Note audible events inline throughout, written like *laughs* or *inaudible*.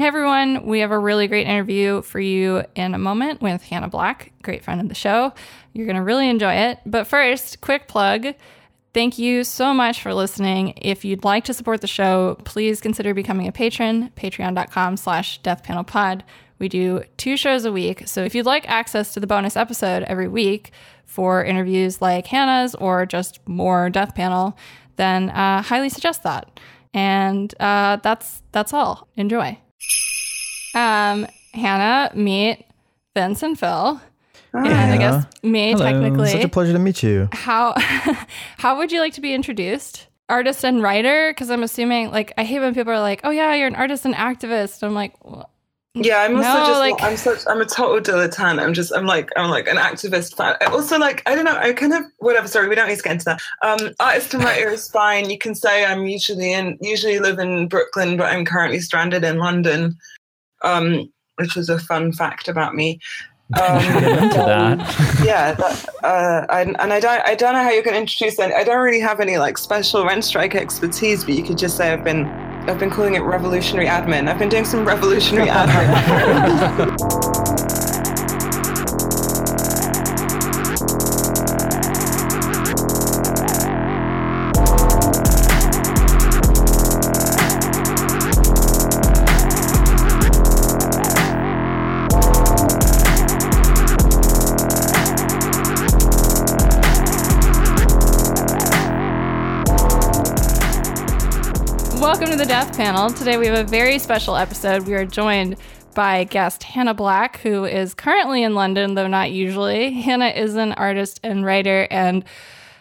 Hey everyone, we have a really great interview for you in a moment with Hannah Black, great friend of the show. You're going to really enjoy it. But first, quick plug. Thank you so much for listening. If you'd like to support the show, please consider becoming a patron, patreon.com slash deathpanelpod. We do two shows a week. So if you'd like access to the bonus episode every week for interviews like Hannah's or just more Death Panel, then uh, highly suggest that. And uh, that's that's all. Enjoy. Um, Hannah, meet Vince and Phil. And I guess me Hello. technically. Such a pleasure to meet you. how *laughs* how would you like to be introduced? Artist and writer? Because I'm assuming like I hate when people are like, "Oh yeah, you're an artist and activist." I'm like, well, Yeah, I'm also No, just like- I'm such I'm a total dilettante. I'm just I'm like I'm like an activist fan. I also like I don't know. I kind of whatever. Sorry, we don't need to get into that. Um, artist and writer is fine. You can say I'm usually in usually live in Brooklyn, but I'm currently stranded in London. Um, which was a fun fact about me. *laughs* Um, into that. yeah, that, uh, I, and I don't, I don't know how you can introduce that. I don't really have any like special rent strike expertise, but you could just say I've been, I've been calling it revolutionary admin. I've been doing some revolutionary *laughs* admin. *laughs* Death Panel. Today we have a very special episode. We are joined by guest Hannah Black, who is currently in London, though not usually. Hannah is an artist and writer and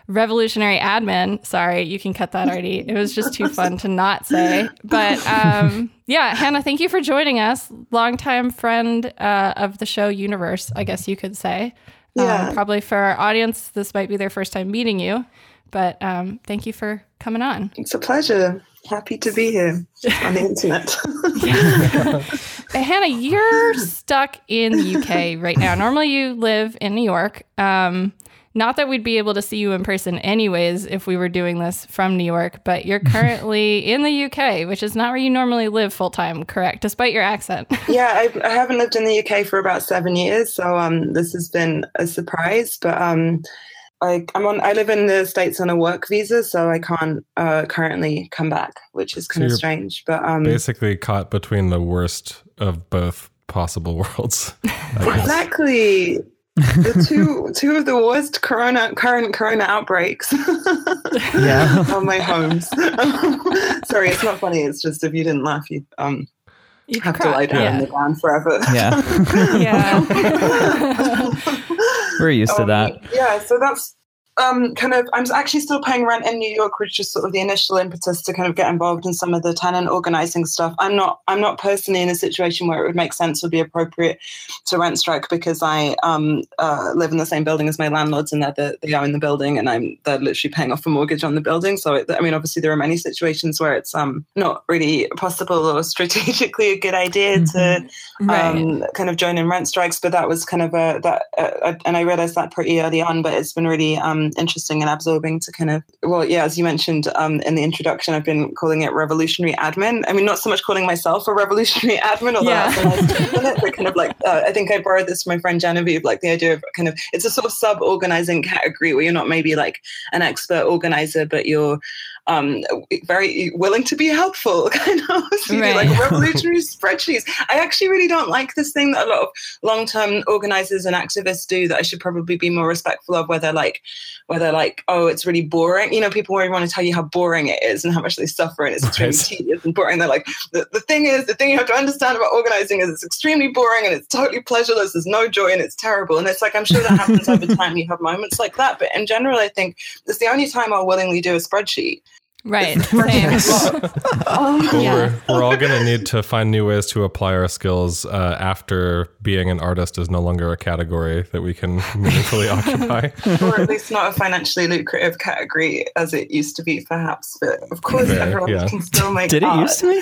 revolutionary admin. Sorry, you can cut that already. It was just too fun to not say. But um, yeah, Hannah, thank you for joining us. Longtime friend uh, of the show Universe, I guess you could say. Yeah. Um, probably for our audience, this might be their first time meeting you. But um, thank you for coming on. it's a pleasure. Happy to be here on the internet. *laughs* Hannah, you're stuck in the UK right now. Normally, you live in New York. Um, not that we'd be able to see you in person, anyways, if we were doing this from New York, but you're *laughs* currently in the UK, which is not where you normally live full time, correct? Despite your accent. *laughs* yeah, I, I haven't lived in the UK for about seven years, so um, this has been a surprise. But um, I, I'm on. I live in the states on a work visa, so I can't uh, currently come back, which is kind So of strange. But um, Basically, caught between the worst of both possible *laughs* worlds. I exactly. the two two of the worst corona current corona outbreaks *laughs* Yeah. *laughs* on my homes. Sorry, it's not funny. It's just if you didn't laugh, you um You have to lie down on Yeah. the ground forever. Yeah. yeah. We're used to Um, that. Yeah, so that's um, kind of. I'm actually still paying rent in New York, which is sort of the initial impetus to kind of get involved in some of the tenant organizing stuff. I'm not. I'm not personally in a situation where it would make sense or be appropriate to rent strike because I um, uh, live in the same building as my landlords, and they're the, they own the building, and I'm they're literally paying off a mortgage on the building. So it, I mean, obviously there are many situations where it's um not really possible or strategically a good idea to right. um, kind of join in rent strikes, but that was kind of a that, uh, and I realized that pretty early on. But it's been really um, interesting and absorbing to kind of, well, yeah, as you mentioned um, in the introduction, I've been calling it revolutionary admin. I mean, not so much calling myself a revolutionary *laughs* admin, although Yeah. that's it, but kind of like uh, I think I borrowed this from my friend Genevieve, like the idea of kind of it's a sort of sub-organizing category where you're not maybe like an expert organizer, but you're um, very willing to be helpful, *laughs* kind of. Do like *laughs* revolutionary spreadsheets. I actually really don't like this thing that a lot of long-term organizers and activists do that I should probably be more respectful of, where they're like, where they're like, oh, it's really boring. You know, people already want to tell you how boring it is and how much they suffer, and it's extremely tedious and boring. They're like, the, the thing is, the thing you have to understand about organizing is it's extremely boring and it's totally pleasureless. There's no joy and it's terrible. And it's like, I'm sure that happens over *laughs* time. You have moments like that. But in general, I think it's the only time I'll willingly do a spreadsheet. *laughs* right. Same. *laughs* Um, But *laughs* Yeah. we're, we're all going to need to find new ways to apply our skills uh, after being an artist is no longer a category that we can meaningfully occupy. or at least not a financially lucrative category as it used to be, perhaps. But of course, Fair, everyone yeah. can still make Did it used to be?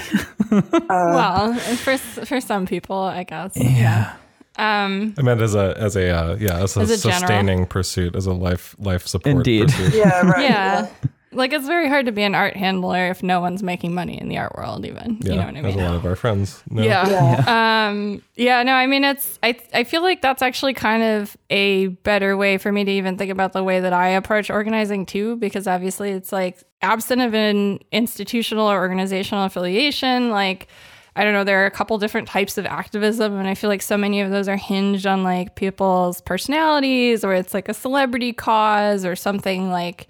Uh, well, for for some people, I guess. Yeah. Um, I meant as a as a uh, yeah as a, As a general. sustaining pursuit as a life life support Indeed. pursuit. yeah, right. yeah. Like it's very hard to be an art handler if no one's making money in the art world, even. Yeah, you know what I as mean? a lot of our friends. know. Yeah. Yeah. *laughs* Um, yeah, no, I mean, it's, I, I feel like that's actually kind of a better way for me to even think about the way that I approach organizing too, because obviously it's like absent of an institutional or organizational affiliation, like, I don't know, there are a couple different types of activism, and I feel like so many of those are hinged on like people's personalities or it's like a celebrity cause or something like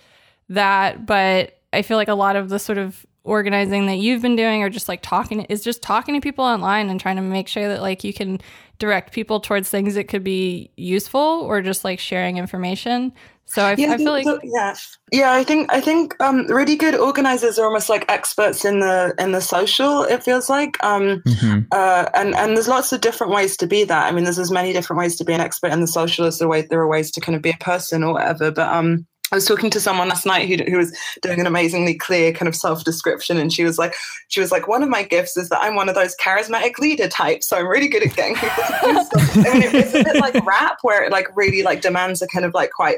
that. But I feel like a lot of the sort of organizing that you've been doing or just like talking is just talking to people online and trying to make sure that like you can direct people towards things that could be useful or just like sharing information. So I, yeah, I feel like so- yeah, yeah. I think I think um, really good organizers are almost like experts in the in the social. It feels like, um, Mhm. uh, and and there's lots of different ways to be that. I mean, there's as many different ways to be an expert in the social as there way there are ways to kind of be a person or whatever. But um, I was talking to someone last night who, who was doing an amazingly clear kind of self description, and she was like, she was like, one of my gifts is that I'm one of those charismatic leader types, so I'm really good at getting people to do stuff. I mean, it- it's a bit like rap, where it like really like demands a kind of like quite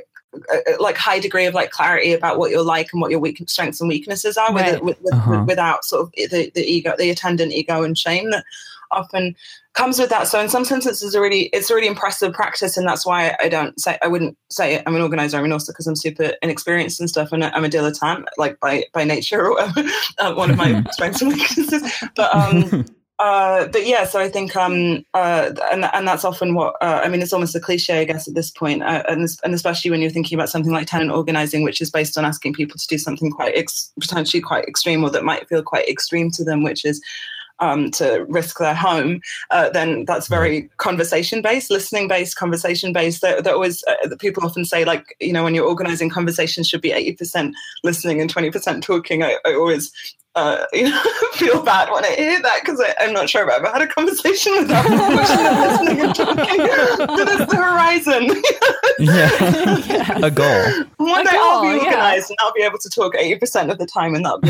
uh, like high degree of like clarity about what you're like and what your weak strengths and weaknesses are, Right. with, with, Uh-huh. without sort of the, the ego, the attendant ego and shame that often comes with that. So in some sense, it's already it's a really impressive practice, and that's why I don't say I wouldn't say I'm an organizer. I mean, also because I'm super inexperienced and stuff, and I'm a dilettante, like by by nature or whatever. *laughs* uh, one of my *laughs* strengths and weaknesses, but um. *laughs* Uh, but yeah, so I think, um, uh, and and that's often what uh, I mean. It's almost a cliche, I guess, at this point, uh, and and especially when you're thinking about something like tenant organizing, which is based on asking people to do something quite ex- potentially quite extreme, or that might feel quite extreme to them, which is um, to risk their home. Uh, then that's very conversation based, listening based, conversation based. That, that always uh, that people often say, like you know, when you're organizing conversations, should be eighty percent listening and twenty percent talking. I, I always uh, *laughs* you know, feel bad when I hear that because I'm not sure if I've ever had a conversation without listening and talking. *laughs* But that's the horizon. yeah. *laughs* a goal. One A day I'll goal, be yeah. organized and I'll be able to talk 80% of the time, and that'll be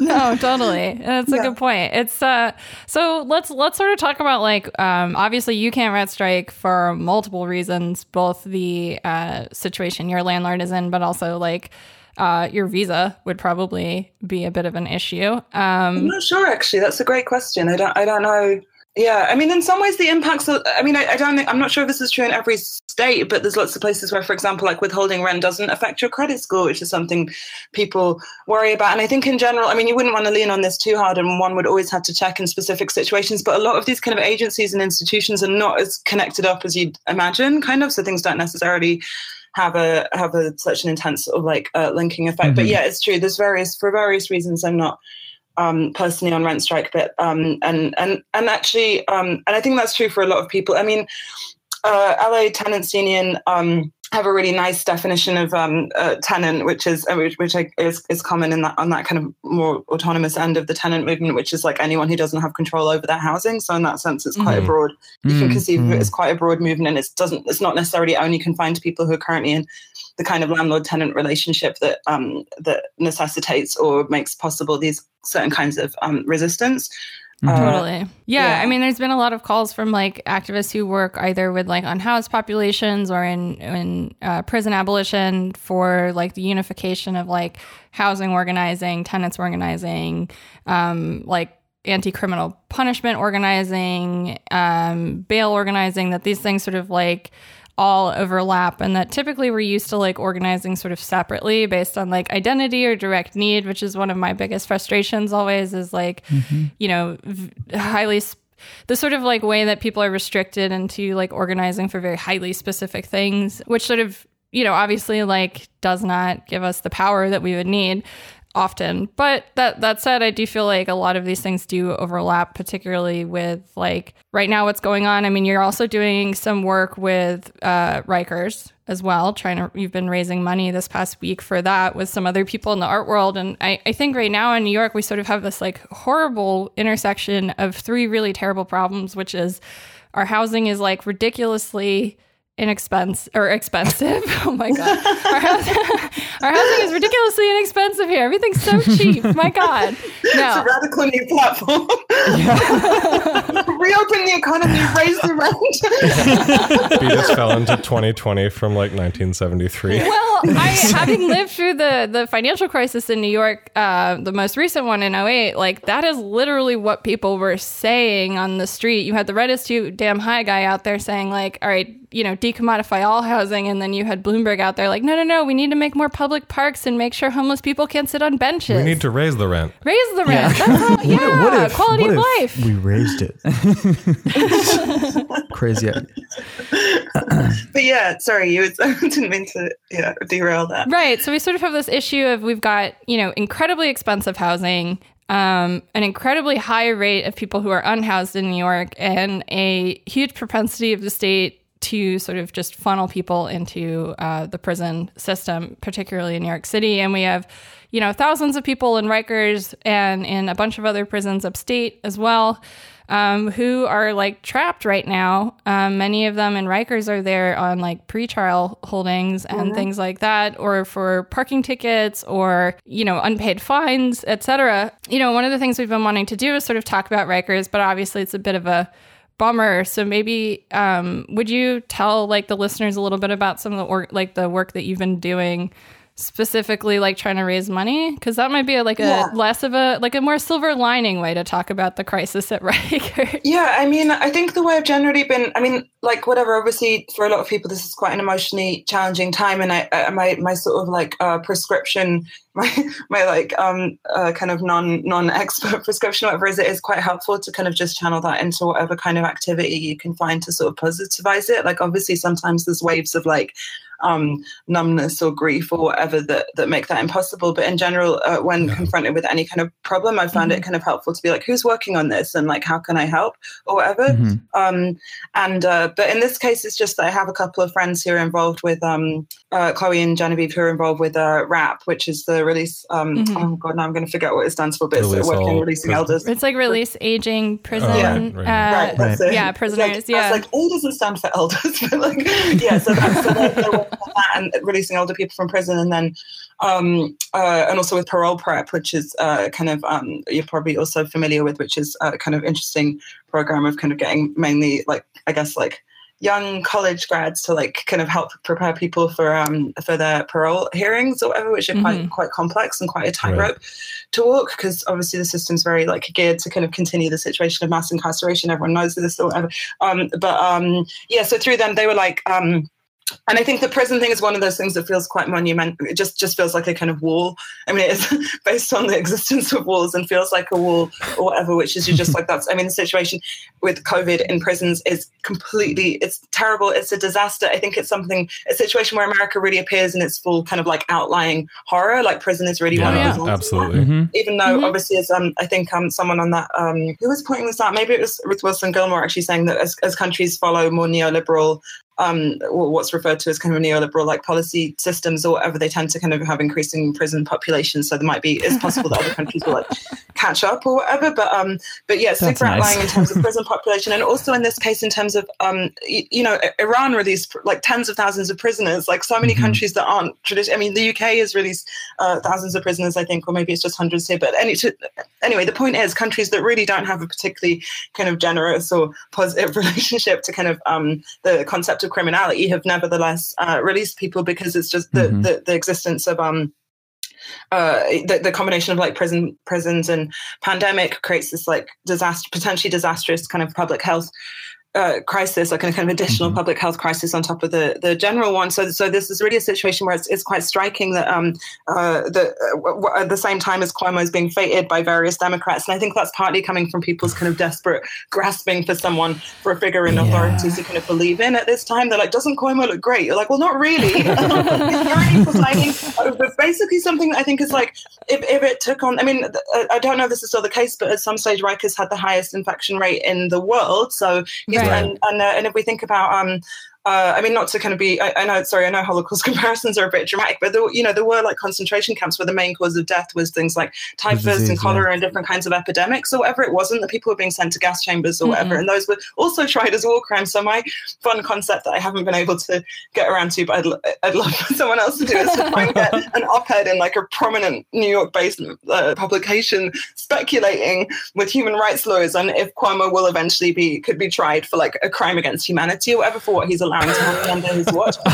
no, totally. That's a Yeah. good point. It's uh so let's let's sort of talk about like um obviously you can't rent strike for multiple reasons, both the uh situation your landlord is in, but also like uh your visa would probably be a bit of an issue. I'm Um not sure actually. That's a great question. I don't. I don't know. Yeah, I mean, in some ways, the impacts. Are, I mean, I, I don't. Think, I'm not sure if this is true in every state, but there's lots of places where, for example, like withholding rent doesn't affect your credit score, which is something people worry about. And I think in general, I mean, you wouldn't want to lean on this too hard, and one would always have to check in specific situations. But a lot of these kind of agencies and institutions are not as connected up as you'd imagine, kind of. So things don't necessarily have a have a such an intense sort of like uh, linking effect. But Mhm. yeah, it's true. There's various for various reasons. I'm not um, personally on rent strike, but um, and and and actually, um, and I think that's true for a lot of people. I mean, uh, LA Tenants Union um, have a really nice definition of um, uh, tenant, which is uh, which, which is is common in that on that kind of more autonomous end of the tenant movement, which is like anyone who doesn't have control over their housing. So in that sense, it's quite a Mhm. broad. You can Mm, conceive of it mm. as quite a broad movement, and it doesn't. It's not necessarily only confined to people who are currently in the kind of landlord-tenant relationship that um, that necessitates or makes possible these certain kinds of um, resistance. Mhm. Uh, Totally. Yeah, yeah. I mean, there's been a lot of calls from like activists who work either with like unhoused populations or in in uh, prison abolition for like the unification of like housing organizing, tenants organizing, um, like anti-criminal punishment organizing, um, bail organizing. That these things sort of like all overlap and that typically we're used to like organizing sort of separately based on like identity or direct need which is one of my biggest frustrations always is like mm-hmm. you know v- highly sp- the sort of like way that people are restricted into like organizing for very highly specific things which sort of you know obviously like does not give us the power that we would need often. But that that said i do feel like a lot of these things do overlap particularly with like right now what's going on. I mean you're also doing some work with uh rikers as well trying to you've been raising money this past week for that with some other people in the art world. And i, I think right now in new york we sort of have this like horrible intersection of three really terrible problems which is our housing is like ridiculously inexpensive or expensive. *laughs* Oh my god, our housing, *laughs* our housing is ridiculously inexpensive here. Everything's so cheap. My god, *laughs* It's a no. radical new platform. reopen the economy, raise the rent. Beatus fell into 2020 from like 1973. Well, I having lived through the the financial crisis in New York, uh, the most recent one in 08, like that is literally what people were saying on the street. You had the Rent is too damn high guy out there saying like, all right, you know, decommodify all housing, and then you had Bloomberg out there like, no, no, no, we need to make more public parks and make sure homeless people can't sit on benches. We need to raise the rent. raise the rent. That's how, *laughs* yeah, what if, quality what of if life. we raised it? *laughs* Crazy. *laughs* but yeah, sorry, you didn't mean to yeah derail that. Right. So we sort of have this issue of we've got, you know, incredibly expensive housing, um, an incredibly high rate of people who are unhoused in New York, and a huge propensity of the state to sort of just funnel people into uh, the prison system, particularly in New York City. And we have, you know, thousands of people in Rikers and in a bunch of other prisons upstate as well. Um, who are like trapped right now. Um, many of them in Rikers are there on like pretrial holdings and things like that, or for parking tickets or, you know, unpaid fines, etc. You know, one of the things we've been wanting to do is sort of talk about Rikers, but obviously it's a bit of a bummer. So maybe um, would you tell like the listeners a little bit about some of the work, like the work that you've been doing specifically like trying to raise money because that might be a, like a Yeah. less of a like a more silver lining way to talk about the crisis at *laughs* Rikers. Yeah, I mean, I think the way I've generally been, I mean, like whatever. Obviously, for a lot of people, this is quite an emotionally challenging time, and I, I my my sort of like uh, prescription, *laughs* my my like um uh, kind of non non expert *laughs* prescription, whatever is it, is quite helpful to kind of just channel that into whatever kind of activity you can find to sort of positivize it. Like obviously, sometimes there's waves of like um, numbness or grief or whatever that that make that impossible. But in general, uh, when confronted with any kind of problem, I found it kind of helpful to be like, who's working on this, and like, how can I help, or whatever. Mhm. Um, and uh, but in this case, it's just that I have a couple of friends who are involved with um, uh, Chloe and Genevieve who are involved with uh, RAP, which is the release. Um, Mhm. Oh god, now I'm going to forget what it stands for, but it's Release working all releasing prison- elders. It's like release aging prison. Oh, Yeah. right, right. uh, Right, that's yeah, It's prisoners, Like, yeah. I was like, all doesn't stand for elders, *laughs* but like, yeah. So that's so they're, they're working on that and releasing older people from prison, and then, um, uh, and also with parole prep, which is uh, kind of um, you're probably also familiar with, which is a kind of interesting program of kind of getting mainly like I guess like young college grads to like kind of help prepare people for um for their parole hearings or whatever, which are quite Mhm. quite complex and quite a tightrope to walk because obviously the system's very like geared to kind of continue the situation of mass incarceration. Everyone knows this or whatever. Um, but um, yeah, so through them they were like. Um, and I think the prison thing is one of those things that feels quite monumental. It just just feels like a kind of wall. I mean, it is *laughs* based on the existence of walls and feels like a wall or whatever. Which is you just *laughs* like that's. I mean, the situation with COVID in prisons is completely. It's terrible. It's a disaster. I think it's something a situation where America really appears in its full kind of like outlying horror. Like prison is really one of Yeah, those. ones. absolutely. Mhm. Even though Mhm. obviously, as um, I think um, someone on that um, who was pointing this out, maybe it was Ruth Wilson Gilmore actually saying that as, as countries follow more neoliberal um, what's referred to as kind of neoliberal like policy systems or whatever, they tend to kind of have increasing prison populations. So there might be it's possible that other countries will like catch up or whatever. But um, but yeah, super nice. outlying in terms of prison *laughs* population, and also in this case in terms of um, y- you know, Iran released like tens of thousands of prisoners. Like so many Mhm. countries that aren't traditional. I mean, the UK has released uh, thousands of prisoners, I think, or maybe it's just hundreds here. But any, to, anyway, the point is, countries that really don't have a particularly kind of generous or positive *laughs* relationship to kind of um, the concept of criminality have nevertheless uh, released people because it's just the, Mhm. the, the existence of um, uh, the, the combination of like prison prisons and pandemic creates this like disaster potentially disastrous kind of public health uh, crisis, like a kind of additional Mhm. public health crisis on top of the, the general one. So, so this is really a situation where it's, it's quite striking that um, uh, the, uh, w- w- at the same time as Cuomo is being feted by various Democrats, and I think that's partly coming from people's kind of desperate grasping for someone, for a figure in Yeah. authority to kind of believe in at this time. They're like, doesn't Cuomo look great? You're like, well, not really. *laughs* *laughs* Very presiding basically something that I think is like, if, if it took on, I mean, uh, I don't know if this is still the case, but at some stage, Rikers had the highest infection rate in the world. So, he's- Right. And and, uh, and if we think about um, uh, I mean, not to kind of be, I, I, know, sorry, I know Holocaust *laughs* comparisons are a bit dramatic, but there, you know, there were like concentration camps where the main cause of death was things like typhus disease, and cholera yeah. and different kinds of epidemics or whatever. It wasn't that people were being sent to gas chambers or mm-hmm. whatever, and those were also *laughs* tried as war crimes. So my fun concept that I haven't been able to get around to, but I'd, I'd love *laughs* someone else to do is to try and get an op-ed in like a prominent New York-based uh, publication speculating with human rights lawyers on if Cuomo will eventually be could be tried for like a crime against humanity or whatever for what he's allowing to happen under his watch. Um,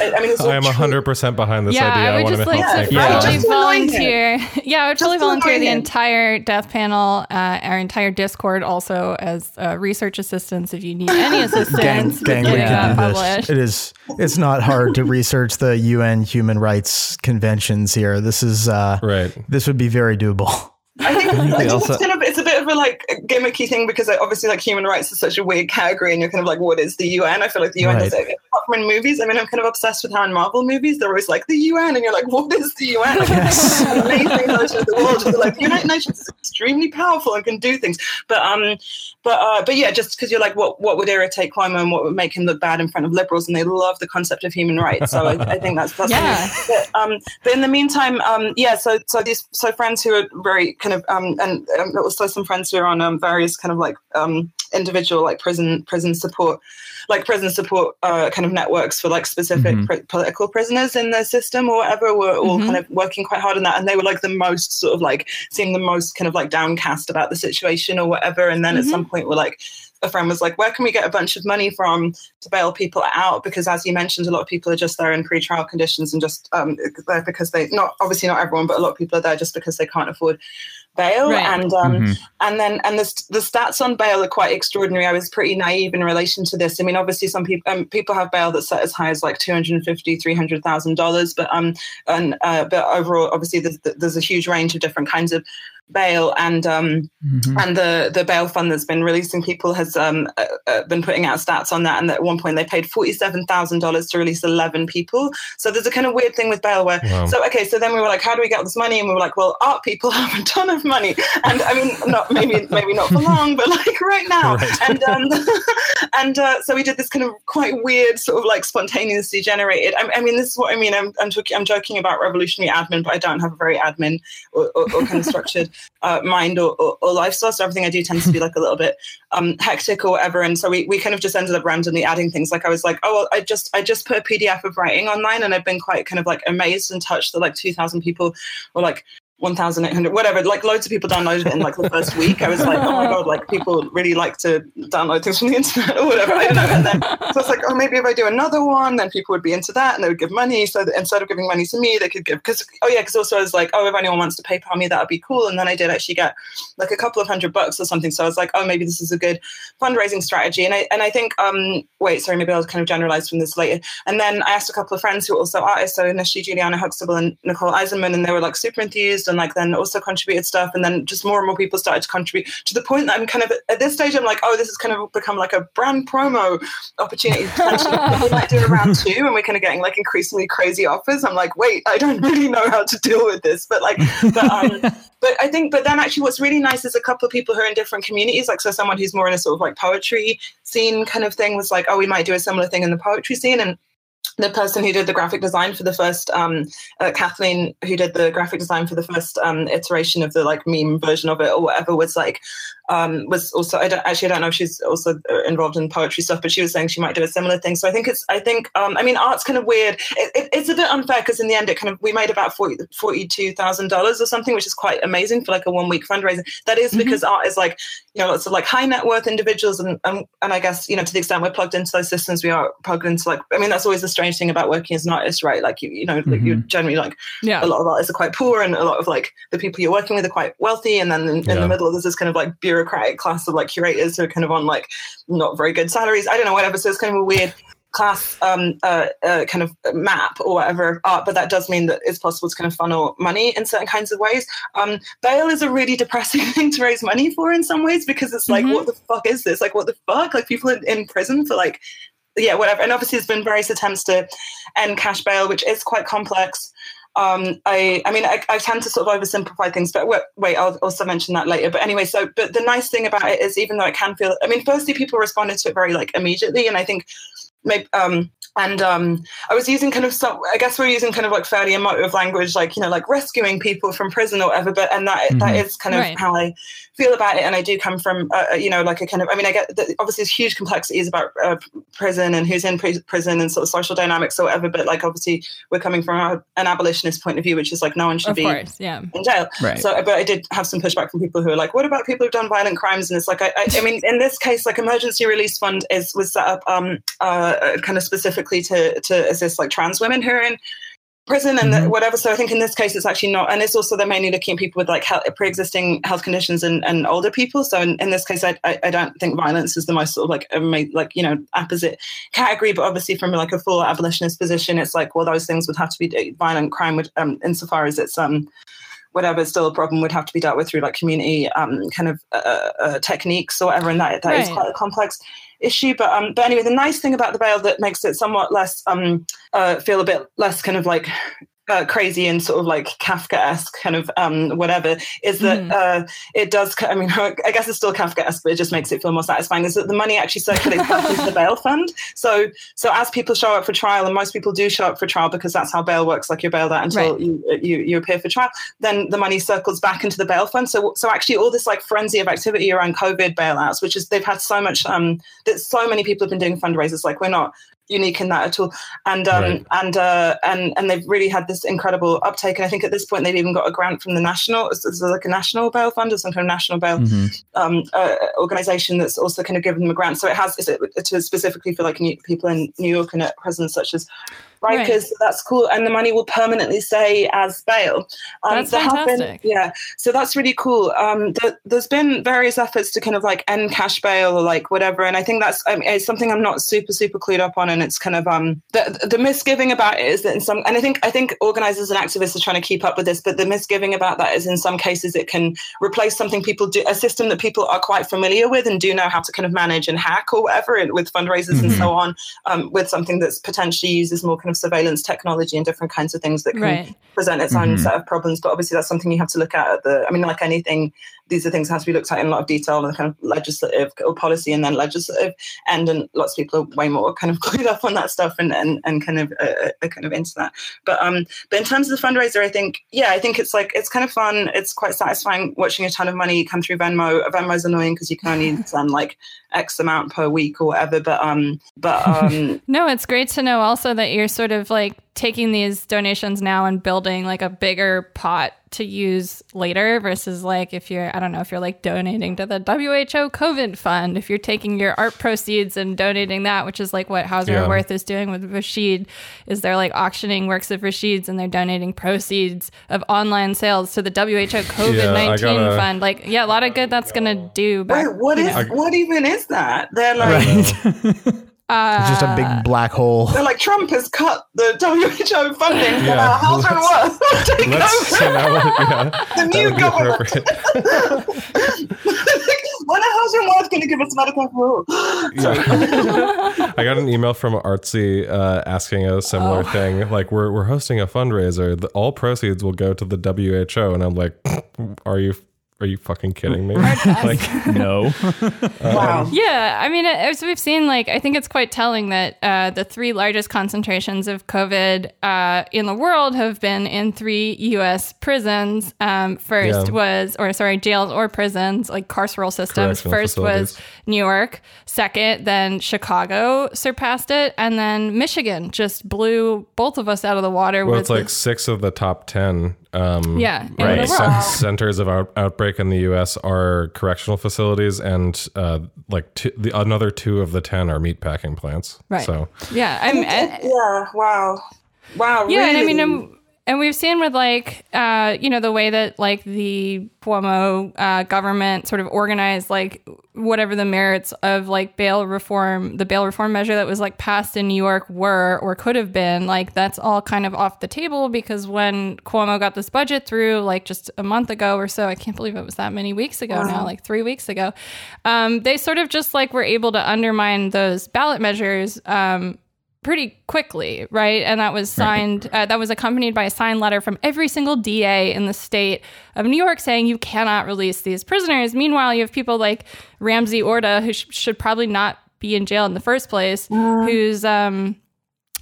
I, I mean, I am hundred percent behind this yeah, idea. I would I just like to yeah. volunteer. Yeah, I would totally volunteer the entire death panel, uh, our entire Discord, also as uh, research assistants. If you need any assistance, gang, gang, we can do this. It is. It's not hard to research the UN human rights conventions here. This is uh, right. This would be very doable. I think, I think also, it's, kind of, it's a bit of a like gimmicky thing because like, obviously like human rights is such a weird category and you're kind of like what is the UN? I feel like the UN right. does it apart from in movies. I mean I'm kind of obsessed with how in Marvel movies they're always like the UN and you're like what is the UN? Like, *laughs* yes. *laughs* amazing of the world. Like the United Nations is extremely powerful and can do things. But um but uh but yeah just because you're like what what would irritate Cuomo and what would make him look bad in front of liberals and they love the concept of human rights. So I, I think that's that's yeah. But, um but in the meantime um yeah so so these so friends who are very kind of um and um, also some friends who are on um, various kind of like um, individual like prison prison support like prison support uh, kind of networks for like specific mm-hmm. pr- political prisoners in the system or whatever were all mm-hmm. kind of working quite hard on that and they were like the most sort of like seeing the most kind of like downcast about the situation or whatever and then mm-hmm. at some point we're like a friend was like, where can we get a bunch of money from to bail people out? Because as you mentioned, a lot of people are just there in pre-trial conditions and just um, there because they not obviously not everyone, but a lot of people are there just because they can't afford bail right. and um, mm-hmm. and then and the, the stats on bail are quite extraordinary i was pretty naive in relation to this i mean obviously some people um, people have bail that's set as high as like 250 300000 dollars but um and uh, but overall obviously there's, there's a huge range of different kinds of bail and um, mm-hmm. and the the bail fund that's been releasing people has um, uh, uh, been putting out stats on that and at one point they paid $47,000 to release 11 people so there's a kind of weird thing with bail where wow. so okay so then we were like how do we get this money and we were like well art people *laughs* have a ton of money and I mean not maybe maybe not for long but like right now *laughs* right. and um, *laughs* and uh, so we did this kind of quite weird sort of like spontaneously generated I, I mean this is what I mean I'm I'm, talking, I'm joking about revolutionary admin but I don't have a very admin or, or, or kind of structured uh, mind or, or, or, lifestyle. So everything I do tends to be like a little bit um, hectic or whatever. And so we, we kind of just ended up randomly adding things. Like I was like, oh, well, I just I just put a PDF of writing online, and I've been quite kind of like amazed and touched that like two thousand people were like 1,800, whatever. Like loads of people downloaded it in like the first week. I was like, oh my *laughs* God, like people really like to download things from the internet or whatever. I don't know. And then so I was like, oh, maybe if I do another one, then people would be into that and they would give money. So instead of giving money to me, they could give, because, oh yeah, because also I was like, oh, if anyone wants to PayPal me, that would be cool. And then I did actually get like a couple of hundred bucks or something. So I was like, oh, maybe this is a good fundraising strategy. And I, and I think, um, wait, sorry, maybe I'll kind of generalize from this later. And then I asked a couple of friends who are also artists. So initially Juliana Huxtable and Nicole Eisenman, and they were like super enthused and like then also contributed stuff, and then just more and more people started to contribute to the point that I'm kind of at this stage. I'm like, oh, this has kind of become like a brand promo opportunity. *laughs* we might do around two, and we're kind of getting like increasingly crazy offers. I'm like, wait, I don't really know how to deal with this, but like, but um, *laughs* but I think, but then actually, what's really nice is a couple of people who are in different communities. Like, so someone who's more in a sort of like poetry scene kind of thing was like, oh, we might do a similar thing in the poetry scene, and the person who did the graphic design for the first um, uh, Kathleen who did the graphic design for the first um, iteration of the like meme version of it or whatever was like um, was also I don't actually I don't know if she's also uh, involved in poetry stuff, but she was saying she might do a similar thing. So I think it's I think um, I mean art's kind of weird. It, it, it's a bit unfair because in the end it kind of we made about forty two thousand dollars or something, which is quite amazing for like a one week fundraiser. That is mm-hmm. because art is like you know lots of like high net worth individuals and, and and I guess you know to the extent we're plugged into those systems, we are plugged into like I mean that's always the strange thing about working as an artist, right? Like you you know mm-hmm. you're generally like yeah. a lot of artists are quite poor and a lot of like the people you're working with are quite wealthy, and then in, yeah. in the middle there's this kind of like bureaucratic class of like curators who are kind of on like not very good salaries. I don't know, whatever. So it's kind of a weird class um, uh, uh, kind of map or whatever. Uh, but that does mean that it's possible to kind of funnel money in certain kinds of ways. Um, bail is a really depressing *laughs* thing to raise money for in some ways because it's like, mm-hmm. what the fuck is this? Like, what the fuck? Like people in, in prison for like yeah, whatever. And obviously, there's been various attempts to end cash bail, which is quite complex. Um, I, I mean, I, I, tend to sort of oversimplify things, but wait, wait, I'll also mention that later. But anyway, so, but the nice thing about it is, even though it can feel, I mean, firstly, people responded to it very like immediately, and I think maybe um and um, I was using kind of some, I guess we're using kind of like fairly emotive language, like you know, like rescuing people from prison or whatever. But and that Mhm. that is kind of Right. how I feel about it. And I do come from, uh, you know, like a kind of, I mean, I get that obviously there's huge complexities about uh, prison and who's in pri- prison and sort of social dynamics or whatever. But like obviously we're coming from a, an abolitionist point of view, which is like no one should Of be course, yeah. in jail. Right. So, but I did have some pushback from people who are like, "What about people who've done violent crimes?" And it's like, I, I, I mean, in this case, like emergency release fund is was set up um, uh, kind of specifically to to assist like trans women who are in prison and Mhm. whatever. So I think in this case, it's actually not, and it's also they're mainly looking at people with like health, pre-existing health conditions and, and older people. So in, in this case, I, I I don't think violence is the most sort of like ama- like you know opposite category, but obviously from like a full abolitionist position, it's like well those things would have to be violent crime would um insofar as it's um whatever still a problem would have to be dealt with through like community um, kind of uh, uh, techniques or whatever, and that that is Right. quite complex issue. But um, but anyway, the nice thing about the bail that makes it somewhat less um, uh, feel a bit less kind of like. Uh, crazy and sort of like Kafka-esque kind of um, whatever is that Mhm. uh, it does. I mean, *laughs* I guess it's still Kafka-esque, but it just makes it feel more satisfying. Is that the money actually circulates back into the bail fund? *laughs* So, so as people show up for trial, and most people do show up for trial because that's how bail works. Like you're bailed out until Right. you, you you appear for trial. Then the money circles back into the bail fund. So, so actually, all this like frenzy of activity around COVID bailouts, which is they've had so much um that so many people have been doing fundraisers. Like we're not unique in that at all and um Right. and uh and and they've really had this incredible uptake and i think at this point they've even got a grant from the national is like a national bail fund or some kind of national bail Mhm. um, uh, organization that's also kind of given them a grant. So it has is it to specifically for like new, people in New York and at prisons such as Right. So that's cool, and the money will permanently stay as bail. Um, That's have been- fantastic. yeah, so that's really cool. Um, th- there's been various efforts to kind of like end cash bail or like whatever, and I think that's um, it's something I'm not super super clued up on, and it's kind of um the the misgiving about it is that in some, and I think I think organizers and activists are trying to keep up with this, but the misgiving about that is in some cases it can replace something people do a system that people are quite familiar with and do know how to kind of manage and hack or whatever with fundraisers and so on um, with something that's potentially uses more kind of surveillance technology and different kinds of things that can Right. present its own Mhm. set of problems. But obviously that's something you have to look at at the i mean like anything these are things that have to be looked at in a lot of detail and kind of legislative or policy and then legislative. End and lots of people are way more kind of *laughs* clued up on that stuff and and, and kind of uh, uh, kind of into that. But um but in terms of the fundraiser i think yeah i think it's like it's kind of fun. It's quite satisfying watching a ton of money come through venmo. Venmo's annoying because you can only *laughs* send like x amount per week or whatever. But um but um *laughs* No, it's great to know also that you're sort of like taking these donations now and building like a bigger pot to use later versus like if you're I don't know if you're like donating to the WHO COVID fund if you're taking your art proceeds and donating that which is like what Hauser Yeah. Wirth is doing with Rashid is they're like auctioning works of Rashid's and they're donating proceeds of online sales to the WHO *laughs* COVID I nineteen gotta- fund like yeah a lot of good that's gonna do back, wait, what know. what even is that they're like *laughs* *laughs* uh, It's just a big black hole. They're like Trump has cut the WHO funding for Yeah, our house and let's- work. Take Let's, over. so yeah, *laughs* the new government. *laughs* when are Hauser and Wirth going to give us medical rule? Yeah. *laughs* I got an email from Artsy uh, asking a similar Oh. thing. Like, we're, we're hosting a fundraiser. The, all proceeds will go to the WHO. And I'm like, are you are you fucking kidding me? *laughs* *laughs* like, No. *laughs* wow. Yeah, I mean, as we've seen, like I think it's quite telling that uh, the three largest concentrations of COVID uh, in the world have been in three U.S. prisons. Um, first Yeah. was, or sorry, jails or prisons, like carceral systems. Correctional First was. New York. Second, then Chicago surpassed it, and then Michigan just blew both of us out of the water. well, with it's like the- six of the top 10 um, Yeah, right. like, the cen- world. centers of out- outbreak in the U.S. are correctional facilities, and uh, like two, the another two of the 10 are meatpacking plants. Right. So, yeah, I'm. I- Yeah. Wow. Wow. Yeah, really? and I mean, um, and we've seen with like, uh, you know, the way that like the Cuomo uh, government sort of organized like whatever the merits of like bail reform, the bail reform measure that was like passed in New York were or could have been, like that's all kind of off the table because when Cuomo got this budget through, like just a month ago or so, I can't believe it was that many weeks ago now, like three weeks ago, um, they sort of just like were able to undermine those ballot measures. Um, pretty quickly, right? And that was signed, uh, that was accompanied by a signed letter from every single DA in the state of New York saying you cannot release these prisoners. Meanwhile, you have people like Ramsey Orta, who sh- should probably not be in jail in the first place, who's um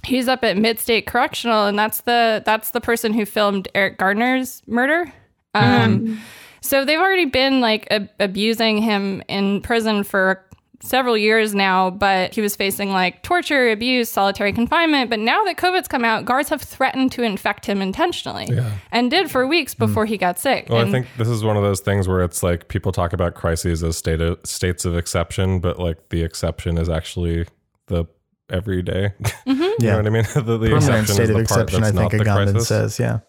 he's up at Mid-State Correctional, and that's the that's the person who filmed Eric Garner's murder. Um, so they've already been like ab- abusing him in prison for several years now, but he was facing like torture, abuse, solitary confinement. But now that COVID's come out, guards have threatened to infect him intentionally and did for mm. weeks before he got sick. Well, and I think this is one of those things where it's like people talk about crises as state of, states of exception, but like the exception is actually the everyday. *laughs* Mm-hmm. you know Yeah. what I mean? *laughs* the the Permanent exception state is of part exception, I think not the Agamben crisis. says. Yeah.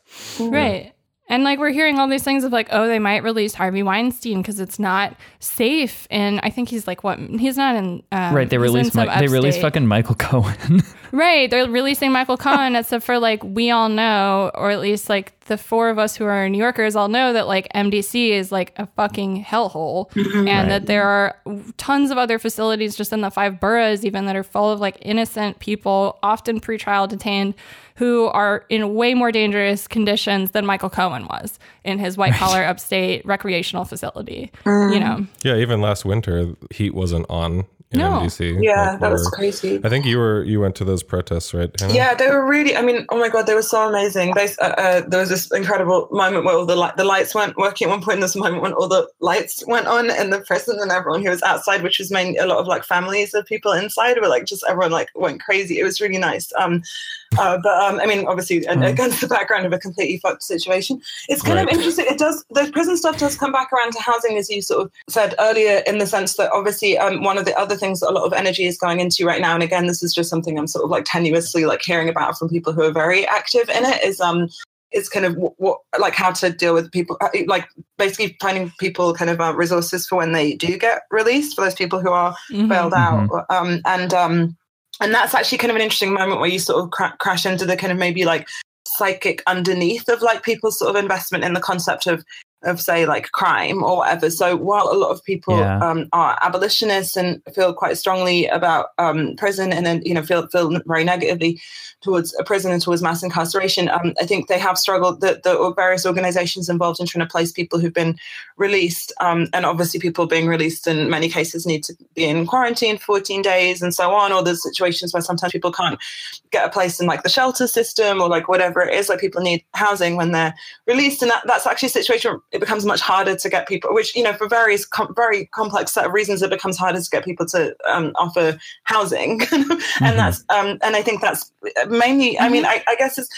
Right. And like we're hearing all these things of like, oh, they might release Harvey Weinstein because it's not safe. And I think he's like, what? He's not in. Um, Right, they released Mi- they released fucking Michael Cohen. *laughs* Right, they're releasing Michael *laughs* Cohen, except for like we all know, or at least like the four of us who are New Yorkers all know that like MDC is like a fucking hellhole, *laughs* and that there are tons of other facilities just in the five boroughs, even that are full of like innocent people, often pretrial detained, who are in way more dangerous conditions than Michael Cohen was in his white collar upstate recreational facility. You um. know, Yeah, even last winter, heat wasn't on in No. MDC. Yeah, Like, that we was crazy. I think you were you went to those protests, right? Hannah? Yeah, they were really. I mean, oh my god, they were so amazing. They, uh, uh, there was this incredible moment where all the li- the lights weren't working at one point. This moment when all the lights went on and the president and everyone who was outside, which was mainly a lot of like families of people inside, were like just everyone like went crazy. It was really nice. Um, uh, but um, I mean, obviously, and against the background of a completely fucked situation, it's kind Right. of interesting. It does the prison stuff does come back around to housing, as you sort of said earlier, in the sense that obviously um, one of the other things that a lot of energy is going into right now, and again, this is just something I'm sort of like tenuously like hearing about from people who are very active in it, is um is kind of what, what like how to deal with people uh, like basically finding people kind of uh, resources for when they do get released for those people who are Mhm. bailed out um and um and that's actually kind of an interesting moment where you sort of cra- crash into the kind of maybe like psychic underneath of like people's sort of investment in the concept of of say like crime or whatever so while a lot of people Yeah. um, are abolitionists and feel quite strongly about um, prison and then you know feel feel very negatively towards a prison and towards mass incarceration um, i think they have struggled the, the various organizations involved in trying to place people who've been released um, and obviously people being released in many cases need to be in quarantine 14 days and so on or there's situations where sometimes people can't get a place in like the shelter system or like whatever it is like people need housing when they're released and that, that's actually a situation it becomes much harder to get people which you know for various com- very complex set of reasons it becomes harder to get people to um, offer housing. *laughs* And that's um, and i think that's mainly i mean I, I guess it's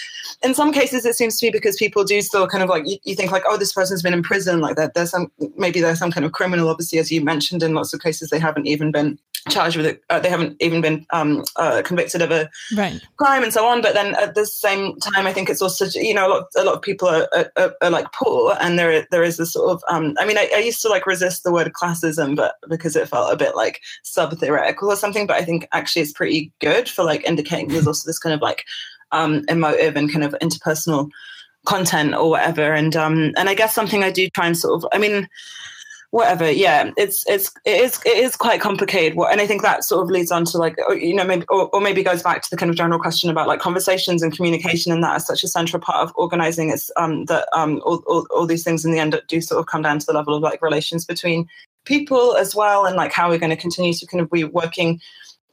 in some cases it seems to be because people do still kind of like you, you think like oh this person's been in prison like that there's some maybe there's some kind of criminal obviously as you mentioned in lots of cases they haven't even been charged with it uh, they haven't even been um, uh, convicted of a Right. crime and so on. But then at the same time, I think it's also you know a lot a lot of people are, are, are, like poor, and there there is this sort of um, I mean I, I used to like resist the word classism, but because it felt a bit like sub theoretical or something. But I think actually it's pretty good for like indicating there's also this kind of like um, emotive and kind of interpersonal content or whatever. And um, and I guess something I do try and sort of I mean whatever yeah it's it's it is it is quite complicated. What and i think that sort of leads on to like you know maybe or, or maybe goes back to the kind of general question about like conversations and communication and that is such a central part of organizing. It's um that um all, all, all these things in the end do sort of come down to the level of like relations between people as well and like how we're going to continue to kind of be working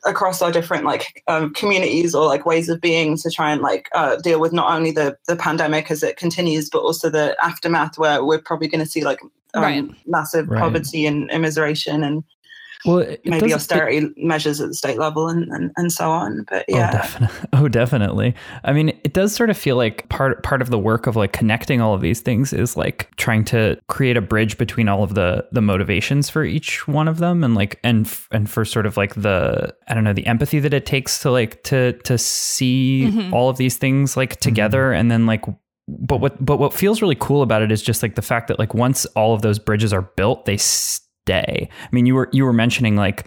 across our different like um, communities or like ways of being to try and like uh, deal with not only the the pandemic as it continues but also the aftermath where we're probably going to see like um, Right. massive Right. poverty and immiseration and well, maybe does- austerity measures at the state level and, and, and so on but Oh, yeah definitely. *laughs* Oh, definitely. I mean, it does sort of feel like part part of the work of like connecting all of these things is like trying to create a bridge between all of the the motivations for each one of them, and like and f- and for sort of like the I don't know the empathy that it takes to like to to see all of these things like together, and then like. But what but what feels really cool about it is just like the fact that like once all of those bridges are built, they stay. I mean, you were you were mentioning like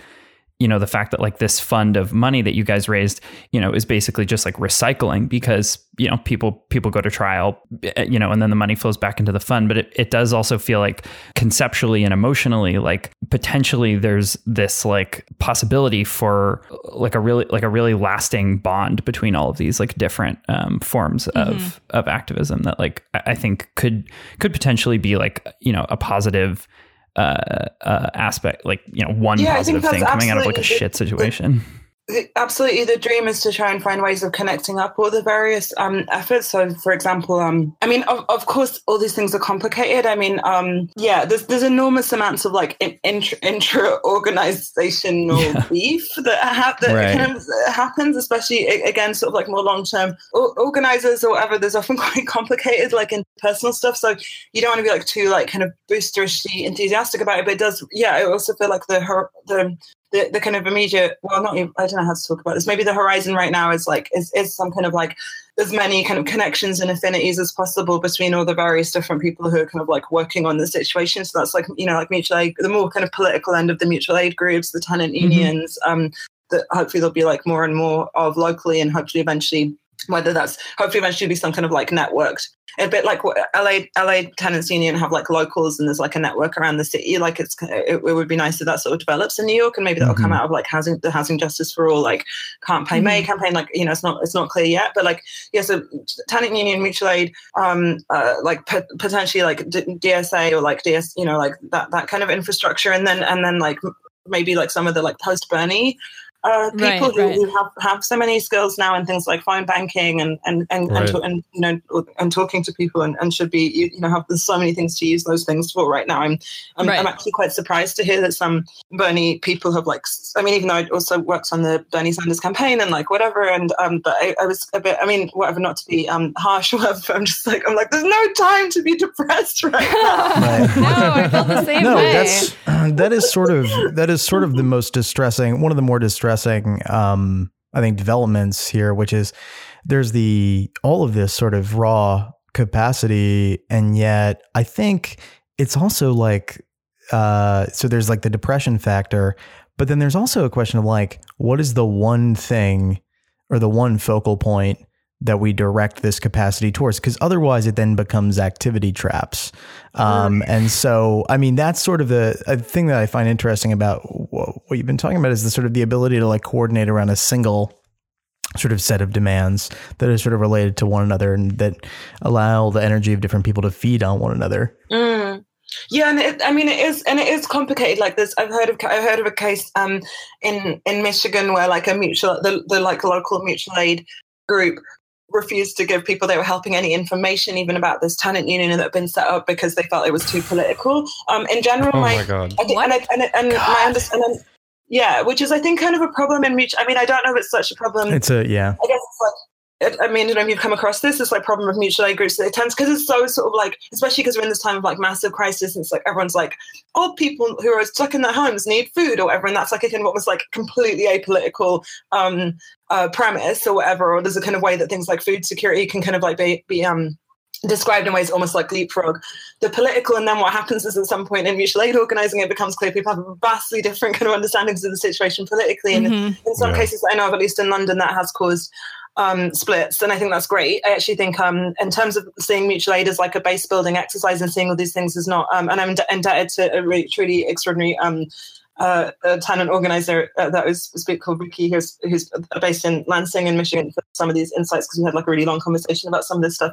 you know the fact that like this fund of money that you guys raised you know is basically just like recycling because you know people people go to trial eh, you know and then the money flows back into the fund. But it, it does also feel like conceptually and emotionally like potentially there's this like possibility for like a really like a really lasting bond between all of these like different um, forms of of activism that like I think could could potentially be like you know a positive uh, uh, aspect, like you know, one Yeah, positive thing coming out of like a shit situation. Absolutely. The dream is to try and find ways of connecting up all the various um, efforts. So for example um, i mean of, of course all these things are complicated. I mean um, yeah there's there's enormous amounts of like in, intra, intra-organizational *laughs* Yeah. beef that, ha- that Right. kind of happens especially again sort of like more long-term o- organizers or whatever. There's often *laughs* quite complicated like in personal stuff. So you don't want to be like too like kind of boosterishly enthusiastic about it but it does yeah i also feel like the her- the the, the kind of immediate well not even, i don't know how to talk about this maybe the horizon right now is like is, is some kind of like as many kind of connections and affinities as possible between all the various different people who are kind of like working on the situation so that's like you know like mutual aid the more kind of political end of the mutual aid groups the tenant Mhm. unions um that hopefully there'll be like more and more of locally and hopefully eventually whether that's hopefully eventually be some kind of like networked a bit like LA LA tenants union have like locals and there's like a network around the city like it's it, it would be nice if that sort of develops in New York and maybe that'll come Mhm. out of like housing the housing justice for all like can't pay May campaign like you know it's not it's not clear yet but like yeah so tenant union mutual aid um uh, like p- potentially like D- DSA or like DS you know like that that kind of infrastructure and then and then like maybe like some of the like post Bernie uh, people Right, who, right. who have, have so many skills now and things like phone banking and and and, Right. and, to- and you know and talking to people and, and should be you, you know have there's so many things to use those things for right now. I'm I'm, Right. I'm actually quite surprised to hear that some Bernie people have like I mean even though I also worked on the Bernie Sanders campaign and like whatever and um but I, I was a bit I mean whatever not to be um harsh or *laughs* whatever I'm just like I'm like there's no time to be depressed right *laughs* now. Right. no, I feel the same no, way. that's *clears throat* that is sort of that is sort of the most distressing. One of the more distressing, um, I think, developments here, which is there's the all of this sort of raw capacity, and yet I think it's also like uh, so there's like the depression factor, but then there's also a question of like what is the one thing or the one focal point that we direct this capacity towards because otherwise it then becomes activity traps um, and so i mean that's sort of the a thing that i find interesting about what, what you've been talking about is the sort of the ability to like coordinate around a single sort of set of demands that are sort of related to one another and that allow the energy of different people to feed on one another Mm. Yeah, and it, I mean it is, and it is complicated. Like this, I've heard of I've heard of a case um in in Michigan where like a mutual the, the like local mutual aid group refused to give people they were helping any information even about this tenant union that had been set up because they felt it was too political. Um, in general, Oh my, my god. I think, and, I, and, and my understanding, yeah, which is I think kind of a problem in mutual. I mean, I don't know if it's such a problem. it's a yeah I guess it's like, it, I mean, I don't know if you've come across this. It's like problem of mutual aid groups. It tends because it's so sort of like, especially because we're in this time of like massive crisis, and it's like everyone's like, old people who are stuck in their homes need food or whatever, and that's like a kind of almost like completely apolitical um, uh, premise or whatever. Or there's a kind of way that things like food security can kind of like be, be um, described in ways almost like leapfrog the political and then what happens is at some point in mutual aid organizing it becomes clear people have vastly different kind of understandings of the situation politically and Mhm. in some Yeah. cases I know of, at least in London, that has caused um, splits, and I think that's great. I actually think, um, in terms of seeing mutual aid as like a base building exercise and seeing all these things is not, um, and I'm indebted to a really, truly extraordinary um, uh, tenant organizer uh, that was speak called Ricky, who's who's based in Lansing in Michigan, for some of these insights because we had like a really long conversation about some of this stuff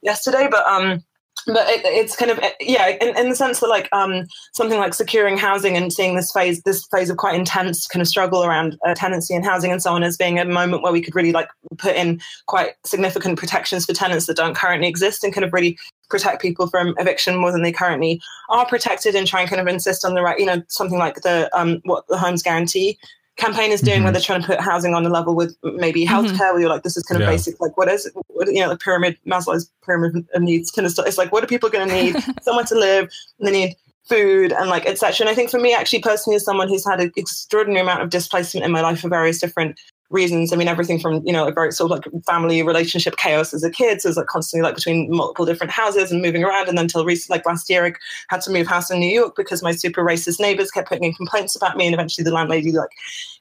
yesterday, but um. But it, it's kind of yeah, in, in the sense that like um, something like securing housing and seeing this phase this phase of quite intense kind of struggle around uh, tenancy and housing and so on as being a moment where we could really like put in quite significant protections for tenants that don't currently exist and kind of really protect people from eviction more than they currently are protected and try and kind of insist on the right you know something like the um, what the homes guarantee campaign is doing where Mhm. they're trying to put housing on a level with maybe healthcare where you're like this is kind of Yeah. basic like what is what, you know the pyramid maslow's pyramid of needs kind of stuff it's like what are people going to need *laughs* somewhere to live and they need food and like etc and i think for me actually personally as someone who's had an extraordinary amount of displacement in my life for various different reasons. I mean everything from you know a very sort of like family relationship chaos as a kid so it's like constantly like between multiple different houses and moving around. And then until recently like last year i had to move house in new york because my super racist neighbors kept putting in complaints about me and eventually the landlady like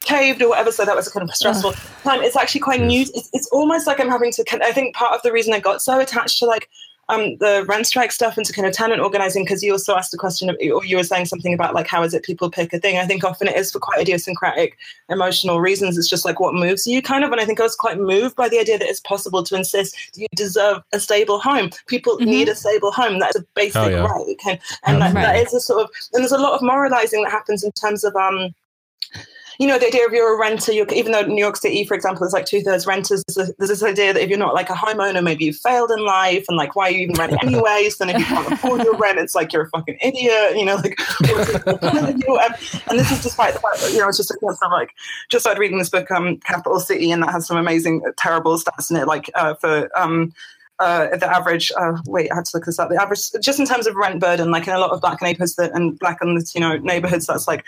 caved or whatever. So that was a kind of stressful time. It's actually quite new. It's, it's almost like i'm having to i think part of the reason i got so attached to like um, the rent strike stuff into kind of tenant organizing, because you also asked the question of, or you were saying something about like how is it people pick a thing. I think often it is for quite idiosyncratic emotional reasons. It's just like what moves you, kind of. And I think I was quite moved by the idea that it's possible to insist you deserve a stable home. People mm-hmm. need a stable home. That's a basic oh, yeah. right, and, and that, right. that is a sort of and there's a lot of moralizing that happens in terms of um you know, the idea of you're a renter, you're, even though New York City, for example, is like two thirds renters, there's, a, there's, this idea that if you're not like a homeowner, maybe you've failed in life and like, why are you even renting anyways? Then if you can't afford your rent, it's like you're a fucking idiot, you know, like, and this is despite the fact that, you know, it's just looking at like, just started reading this book, um, Capital City, and that has some amazing, terrible stats in it, like uh, for, um, uh, the average, uh, wait, I had to look this up. The average, just in terms of rent burden, like in a lot of black neighborhoods that, and black and Latino neighborhoods, that's like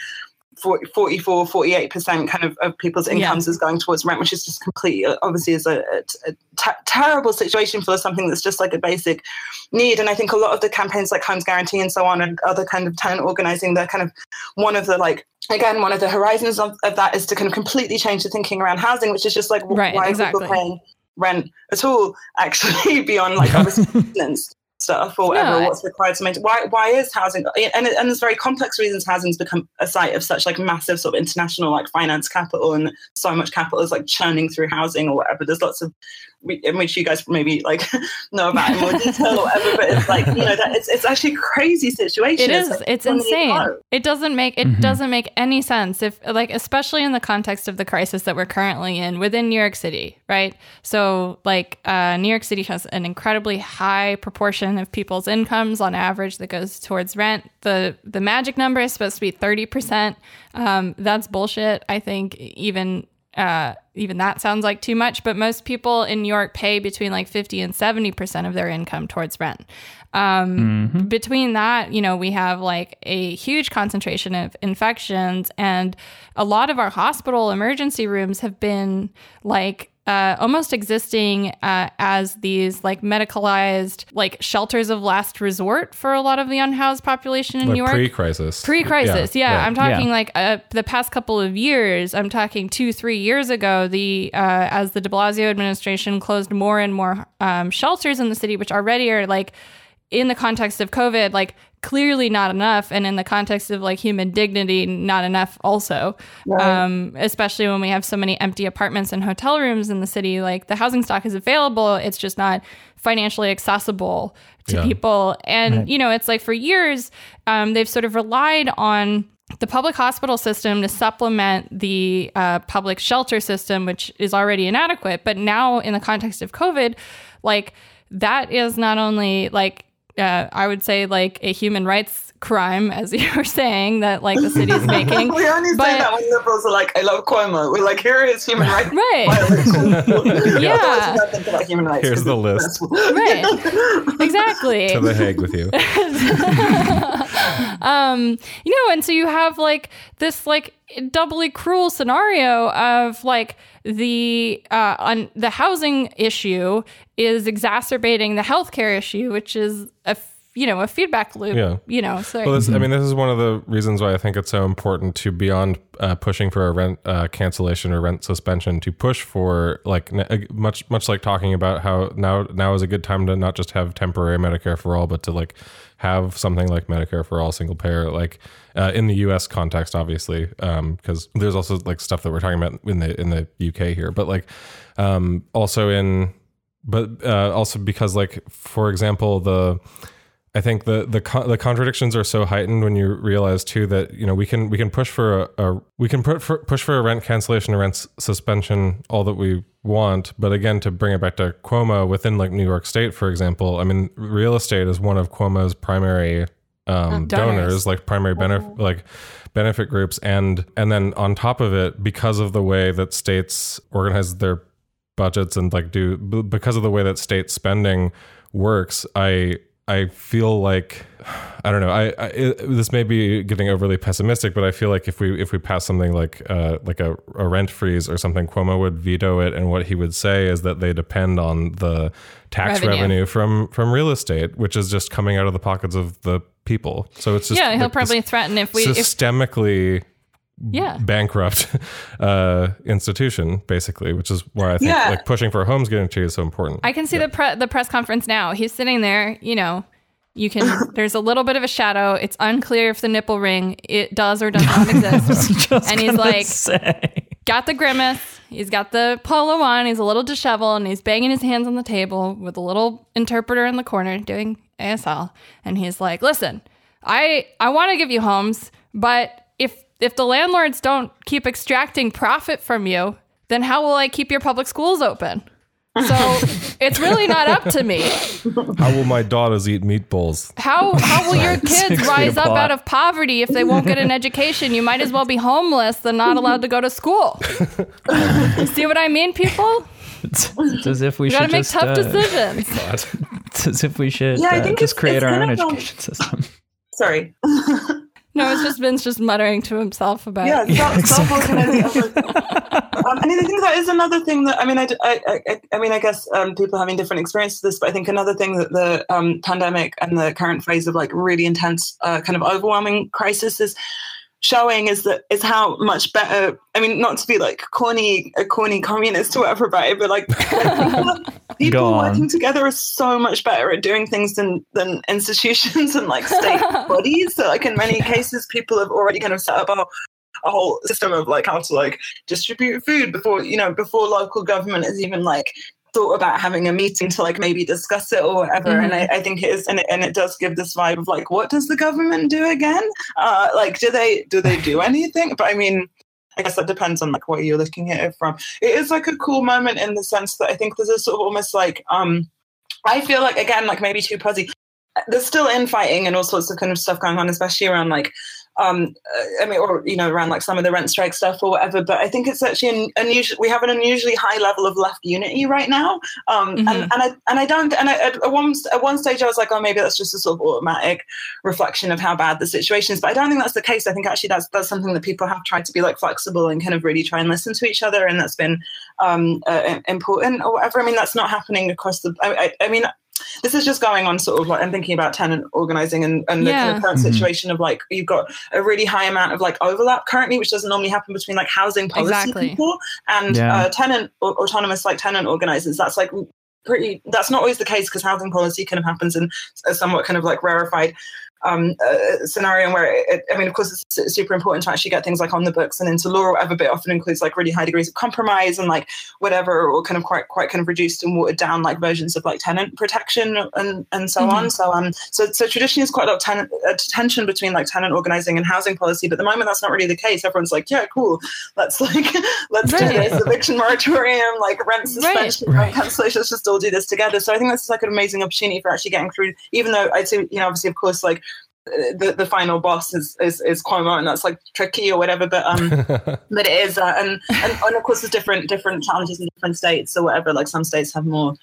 40, 44, 48% kind of, of people's incomes yeah. is going towards rent, which is just completely, uh, obviously, is a, a, a t- terrible situation for something that's just like a basic need. And I think a lot of the campaigns like Homes Guarantee and so on and other kind of tenant organizing, they're kind of one of the like, again, one of the horizons of, of that is to kind of completely change the thinking around housing, which is just like, right, why exactly. are people paying rent at all, *laughs* actually, beyond like obviously *laughs* maintenance stuff or whatever yeah. what's required to maintain. Why why is housing and, and there's very complex reasons housing's become a site of such like massive sort of international like finance capital and so much capital is like churning through housing or whatever. There's lots of in which you guys maybe like *laughs* know about in more detail or whatever but it's like you know that it's, it's actually a crazy situation. It is. it's, like, it's insane. it doesn't make it mm-hmm. doesn't make any sense if like especially in the context of the crisis that we're currently in within new york city right? So like uh, new york city has an incredibly high proportion of people's incomes on average that goes towards rent the the magic number is supposed to be 30% um, that's bullshit i think even uh, even that sounds like too much, but most people in New York pay between like 50 and 70% of their income towards rent. Um, mm-hmm. Between that, you know, we have like a huge concentration of infections, and a lot of our hospital emergency rooms have been like uh, almost existing uh, as these like medicalized like shelters of last resort for a lot of the unhoused population in like New York. Pre-crisis. Pre-crisis, yeah. yeah. yeah. I'm talking yeah. like uh, the past couple of years. I'm talking two, three years ago. The uh, as the De Blasio administration closed more and more um, shelters in the city, which already are like in the context of COVID, like clearly not enough and in the context of like human dignity not enough also right. um, especially when we have so many empty apartments and hotel rooms in the city like the housing stock is available it's just not financially accessible to yeah. people and right. you know it's like for years um, they've sort of relied on the public hospital system to supplement the uh, public shelter system which is already inadequate but now in the context of covid like that is not only like uh, I would say like a human rights crime, as *laughs* you were saying that like the city is making. *laughs* we only but, say that when liberals are like, "I love Cuomo." We're like, "Here is human rights." *laughs* Right. yeah. Human rights Here's the list. right. Exactly. to the Hague with you. um, you know, and so you have like this like doubly cruel scenario of like the uh, on the housing issue is exacerbating the healthcare issue, which is a you know a feedback loop. Yeah. You know. So well, this, I mean, this is one of the reasons why I think it's so important to beyond uh, pushing for a rent uh, cancellation or rent suspension to push for like much much like talking about how now now is a good time to not just have temporary Medicare for all, but to like have something like Medicare for all single payer like uh, in the U.S. context, obviously, because um, there's also like stuff that we're talking about in the in the UK here, but like um, also in, but uh, also because like for example the. I think the the the contradictions are so heightened when you realize too that you know we can we can push for a, a we can put for, push for a rent cancellation or rent suspension all that we want, but again to bring it back to Cuomo within like New York State for example, I mean real estate is one of Cuomo's primary um, donors. donors. like primary benefit, mm-hmm. like benefit groups, and and then on top of it, because of the way that states organize their budgets and like do because of the way that state spending works, I I feel like I don't know. I, I it, this may be getting overly pessimistic, but I feel like if we if we pass something like uh, like a, a, rent freeze or something, Cuomo would veto it, and what he would say is that they depend on the tax revenue, revenue from from real estate, which is just coming out of the pockets of the people. So it's just yeah. He'll like probably threaten if we systemically. If, Yeah. bankrupt *laughs* uh, institution, basically, which is why I think Yeah. like pushing for a homes guarantee is so important. I can see the pre- the press conference now. He's sitting there, you know. You can. *laughs* There's a little bit of a shadow. It's unclear if the nipple ring it does or does not *laughs* exist. And he's like, say. got the grimace. He's got the polo on. He's a little disheveled, and he's banging his hands on the table with a little interpreter in the corner doing ASL. And he's like, "Listen, I I want to give you homes, but if if the landlords don't keep extracting profit from you, then how will I keep your public schools open?" So *laughs* it's really not up to me. How will my daughters eat meatballs? How how will your *laughs* kids rise up out of poverty if they won't get an education? You might as well be homeless than not allowed to go to school. See what I mean, people? It's, it's as if we You should gotta make just tough uh, decisions. *laughs* It's as if we should Yeah, I uh, think just it's- create our own kind of, education system. Sorry. No, it's just Vince just muttering to himself about yeah, self, self-organizing. *laughs* um, and I think that is another thing that I mean, I, I, I, I mean, I guess um, people having different experiences with this, but I think another thing that the um, pandemic and the current phase of like really intense, uh, kind of overwhelming crisis is showing is that is how much better. I mean, not to be like corny, a corny communist or whatever about it, but like, like *laughs* people, people working together are so much better at doing things than than institutions and like state *laughs* bodies. So like in many cases, people have already kind of set up a a whole system of like how to like distribute food before you know before local government is even like thought about having a meeting to like maybe discuss it or whatever and I, I think it is and it, and it does give this vibe of like what does the government do again uh like do they do they do *laughs* anything but i mean I guess that depends on like what you're looking at it from. It is like a cool moment in the sense that I think there's a sort of almost like um I feel like again like maybe too posy. There's still infighting and all sorts of kind of stuff going on, especially around like um uh, I mean or you know around like some of the rent strike stuff or whatever. But I think it's actually an unusual. We have an unusually high level of left unity right now. Um Mhm. and, and I and I don't and I, at at one at one stage I was like oh maybe that's just a sort of automatic reflection of how bad the situation is. But I don't think that's the case. I think actually that's that's something that people have tried to be like flexible and kind of really try and listen to each other, and that's been um, uh, important or whatever. I mean, that's not happening across the. I, I, I mean. This is just going on sort of like I'm thinking about tenant organizing and, and the kind of current Mhm. situation of like you've got a really high amount of like overlap currently, which doesn't normally happen between like housing policy Exactly. people and Yeah. uh, tenant or autonomous like tenant organizers. That's like pretty that's not always the case because housing policy kind of happens in a somewhat kind of like rarefied um, uh, scenario where it, I mean, of course, it's super important to actually get things like on the books and into law or whatever, but often includes like really high degrees of compromise and like whatever, or kind of quite quite kind of reduced and watered down like versions of like tenant protection and and so on. So um, so so traditionally, there's quite a lot of tenant uh, tension between like tenant organizing and housing policy, but at the moment that's not really the case. Everyone's like, yeah, cool, let's like *laughs* let's do this eviction moratorium, like rent suspension, Right. rent cancellation. Let's just all do this together. So I think that's like an amazing opportunity for actually getting through. Even though I'd say, you know, obviously, of course, like the the final boss is is, is Cuomo, and that's like tricky or whatever. But um, *laughs* but it is, uh, and, and and of course, there's different different challenges in different states or whatever. Like some states have more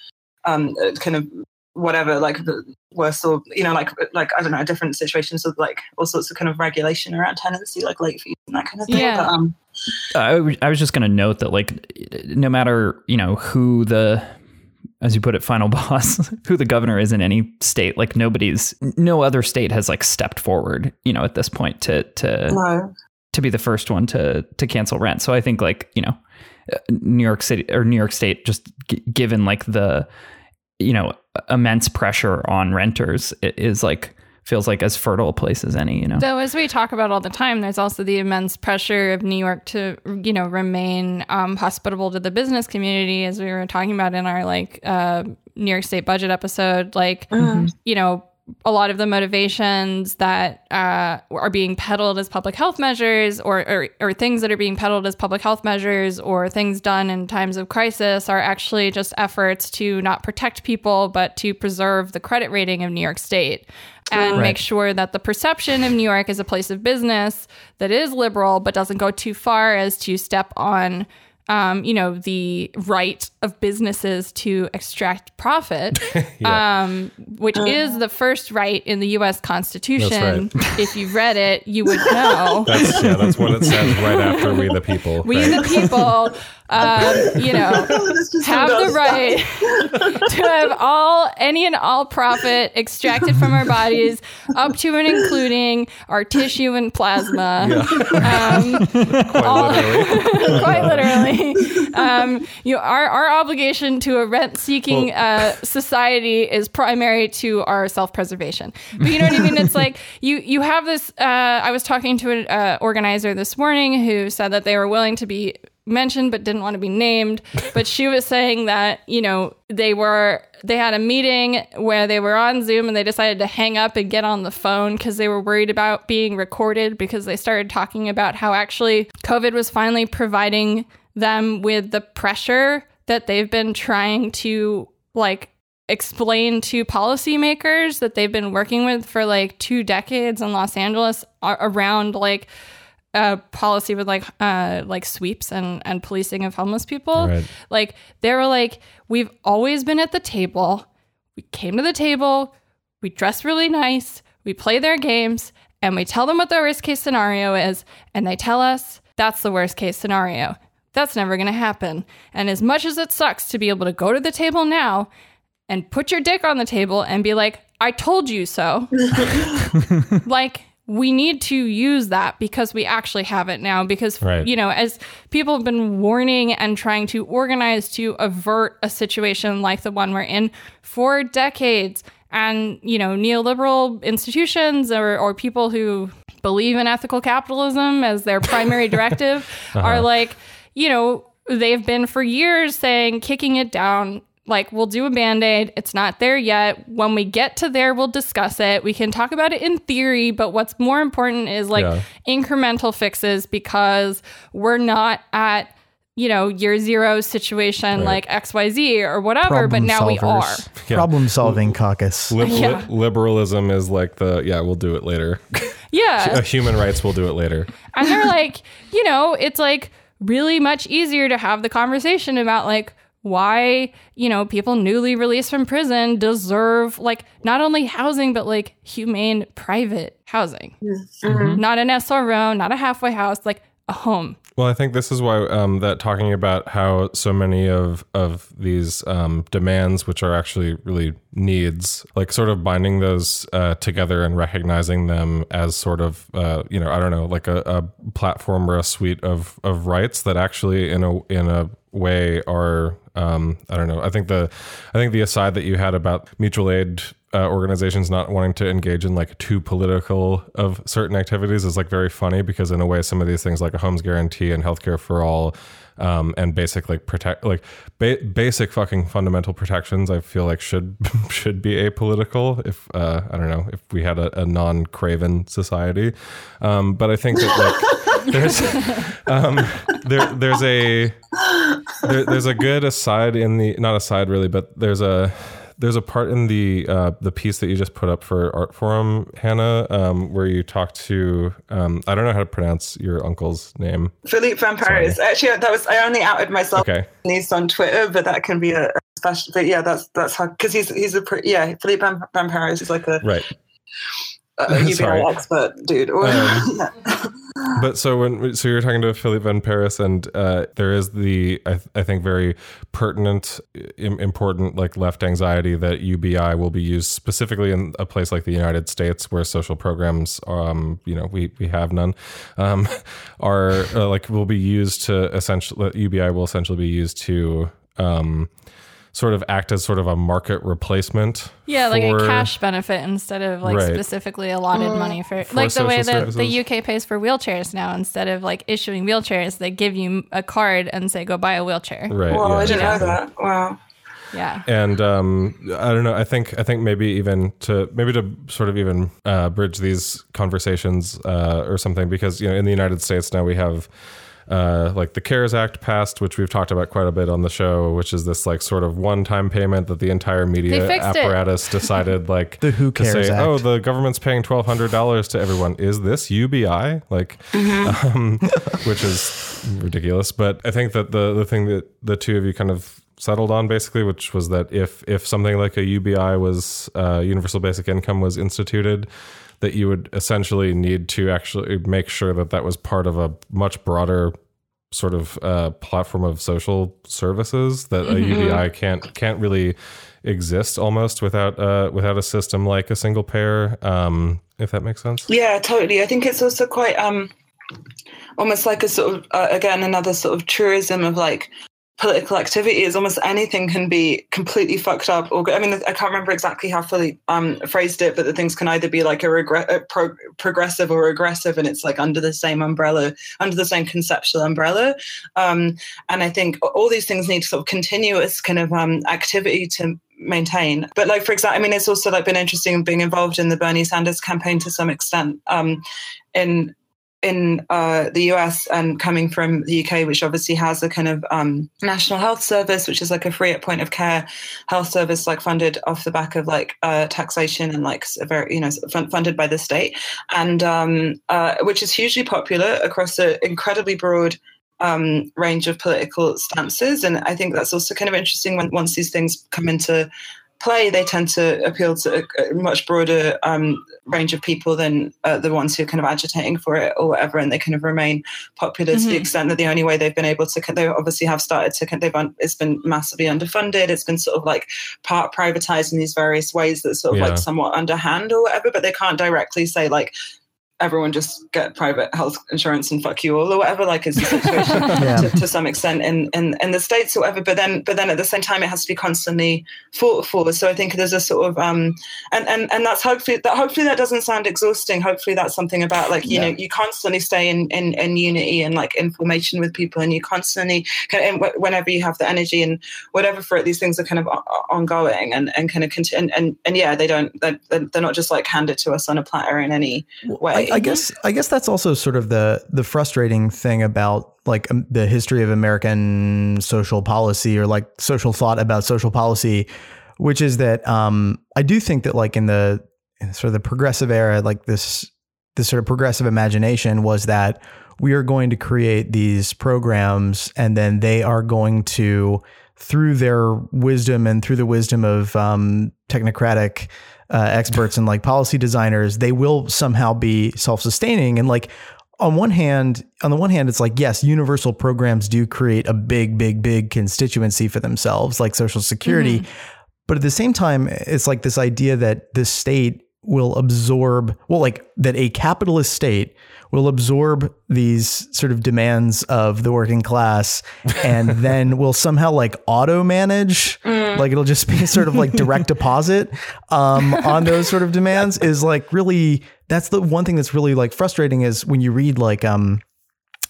um uh, kind of whatever like the worse or you know like like I don't know different situations of like all sorts of kind of regulation around tenancy like late fees and that kind of thing. Yeah. But, um, I w- I was just going to note that, like, no matter you know who the, as you put it, final *laughs* boss, who the governor is in any state, like nobody's, no other state has like stepped forward, you know, at this point to to no. to be the first one to to cancel rent. So I think like you know, uh, New York City or New York State, just g- given like the you know immense pressure on renters, is like feels like as fertile a place as any. You know, Though, as we talk about all the time, there's also the immense pressure of New York to, you know, remain um, hospitable to the business community, as we were talking about in our like uh, New York State budget episode. Like, you know, a lot of the motivations that uh, are being peddled as public health measures, or, or or things that are being peddled as public health measures, or things done in times of crisis, are actually just efforts to not protect people, but to preserve the credit rating of New York State and Right. make sure that the perception of New York as a place of business that is liberal but doesn't go too far as to step on um, you know, the right of businesses to extract profit, *laughs* Yeah. um, which is the first right in the U.S. Constitution. That's *laughs* If you've read it, you would know. *laughs* That's yeah, that's what it says right after we the people. we right? the people, um, you know, *laughs* have the right *laughs* to have all any and all profit extracted from our bodies, up to and including our tissue and plasma. Um, *laughs* Quite literally. quite literally. Um, you our our obligation to a rent seeking uh, society is primary to our self preservation. But you know what I mean? It's like you you have this. Uh, I was talking to an uh, organizer this morning who said that they were willing to be mentioned but didn't want to be named. *laughs* But she was saying that you know they were they had a meeting where they were on Zoom and they decided to hang up and get on the phone because they were worried about being recorded because they started talking about how actually COVID was finally providing them with the pressure that they've been trying to like explain to policymakers that they've been working with for like two decades in Los Angeles around like a policy with like uh like sweeps and and policing of homeless people. Right. like they were like we've always been at the table. We came to the table. We dress really nice. We play their games and we tell them what the worst case scenario is and they tell us that's the worst case scenario. That's never going to happen. And as much as it sucks to be able to go to the table now and put your dick on the table and be like i told you so. *laughs* Like we need to use that because we actually have it now because Right. you know as people have been warning and trying to organize to avert a situation like the one we're in for decades and you know neoliberal institutions or, or people who believe in ethical capitalism as their primary *laughs* directive uh-huh. are like you know they've been for years saying kicking it down like we'll do a band-aid it's not there yet when we get to there we'll discuss it we can talk about it in theory but what's more important is like Yeah. incremental fixes because we're not at you know year zero situation like xyz or whatever but Problem now we are. Yeah. Problem solving caucus. Lib- li- Yeah. liberalism is like the yeah, we'll do it later. *laughs* yeah Uh, Human rights, we'll do it later. and they're like you know it's like really much easier to have the conversation about like why you know people newly released from prison deserve like not only housing but like humane private housing. Not an sro not a halfway house like a home. Well, I think this is why um, that talking about how so many of of these um, demands, which are actually really needs, like sort of binding those uh, together and recognizing them as sort of uh, you know I don't know like a, a platform or a suite of of rights that actually in a in a way are um, I don't know. I think the I think the aside that you had about mutual aid uh, organizations not wanting to engage in like too political of certain activities is like very funny because in a way some of these things like a homes guarantee and healthcare for all um, and basic like protect like ba- basic fucking fundamental protections I feel like should *laughs* should be apolitical if uh, I don't know if we had a, a non craven society. Um, but I think that like *laughs* there's um, there there's a there, there's a good aside in the not aside really but there's a there's a part in the uh, the piece that you just put up for Artforum hannah um, where you talk to um, i don't know how to pronounce your uncle's name Philippe Van Parijs. Actually, that was I only outed myself okay on on Twitter, but that can be a, a special. But yeah, that's that's how because he's he's a yeah Philippe Van, Van Parijs is like a, right a UBI Sorry. expert dude. Um, *laughs* but so when so you're talking to Philippe Van Parijs, and uh, there is the I, th- I think very pertinent, Im- important like left anxiety that UBI will be used specifically in a place like the United States where social programs, um, you know, we we have none, um, *laughs* are uh, like will be used to essentially UBI will essentially be used to. Um, Sort of act as sort of a market replacement. Yeah, like a cash benefit instead of like Right. specifically allotted money for, like the way that services. the UK pays for wheelchairs now. Instead of like issuing wheelchairs, they give you a card and say go buy a wheelchair. Right. wow, yeah. I didn't Yeah. know that. Wow. Yeah. and um, I don't know. I think I think maybe even to maybe to sort of even uh, bridge these conversations uh, or something because you know in the United States now we have uh, like the CARES Act passed, which we've talked about quite a bit on the show, which is this like sort of one-time payment that the entire media apparatus it. *laughs* decided like the Who to say, Act. oh, the government's paying twelve hundred dollars to everyone. Is this UBI? Like, mm-hmm. um, *laughs* which is ridiculous. But I think that the the thing that the two of you kind of settled on basically, which was that if if something like a UBI was uh, universal basic income was instituted, that you would essentially need to actually make sure that that was part of a much broader sort of uh, platform of social services that mm-hmm. a UBI can't can't really exist almost without uh, without a system like a single payer. Um, if that makes sense. Yeah, totally. I think it's also quite um, almost like a sort of uh, again another sort of truism of like political activity is almost anything can be completely fucked up or i mean i can't remember exactly how fully um, phrased it but the things can either be like a, regre- a pro- progressive or aggressive and it's like under the same umbrella under the same conceptual umbrella. Um, and i think all these things need sort of continuous kind of um, activity to maintain. But like for example i mean it's also like been interesting being involved in the bernie sanders campaign to some extent um, in in uh, the US and coming from the UK, which obviously has a kind of um, national health service, which is like a free at point of care health service, like funded off the back of like uh, taxation and like very, you know, funded by the state, and um, uh, which is hugely popular across an incredibly broad um, range of political stances. And I think that's also kind of interesting when once these things come into play, they tend to appeal to a, a much broader um, range of people than uh, the ones who are kind of agitating for it or whatever, and they kind of remain popular mm-hmm. to the mm-hmm. extent that the only way they've been able to, they obviously have started to, they've it's been massively underfunded. It's been sort of like part privatized in these various ways that sort of yeah. like somewhat underhand or whatever, but they can't directly say like everyone just get private health insurance and fuck you all or whatever like is the situation *laughs* yeah. to, to, some extent in, in in the states or whatever but then but then at the same time it has to be constantly fought for so i think there's a sort of um and and and that's hopefully that hopefully that doesn't sound exhausting hopefully that's something about like you yeah. know you constantly stay in, in in unity and like information with people and you constantly and whenever you have the energy and whatever for it these things are kind of ongoing and and kind of continue and, and and yeah they don't they're, they're not just like handed to us on a platter in any way I guess I guess that's also sort of the the frustrating thing about like um, the history of American social policy or like social thought about social policy, which is that um, I do think that like in the in sort of the progressive era, like this this sort of progressive imagination was that we are going to create these programs and then they are going to through their wisdom and through the wisdom of um, technocratic uh, experts and like policy designers, they will somehow be self-sustaining. And like on one hand, on the one hand, it's like yes, universal programs do create a big, big, big constituency for themselves, like Social Security. Mm-hmm. But at the same time, it's like this idea that the state will absorb, well, like that a capitalist state will absorb these sort of demands of the working class *laughs* and then will somehow like auto manage mm. like it'll just be sort of like direct *laughs* deposit um, on those sort of demands is like really that's the one thing that's really like frustrating is when you read like um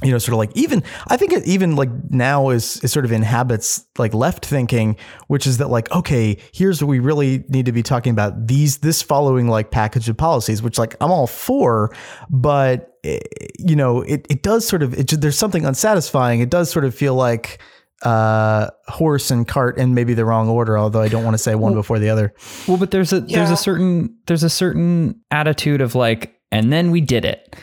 you know, sort of like even I think it even like now is is sort of inhabits like left thinking, which is that like okay, here's what we really need to be talking about these this following like package of policies, which like I'm all for, but eh, you know, it it does sort of it, there's something unsatisfying. It does sort of feel like uh horse and cart in maybe the wrong order although i don't want to say one well, before the other well but there's a yeah. there's a certain there's a certain attitude of like and then we did it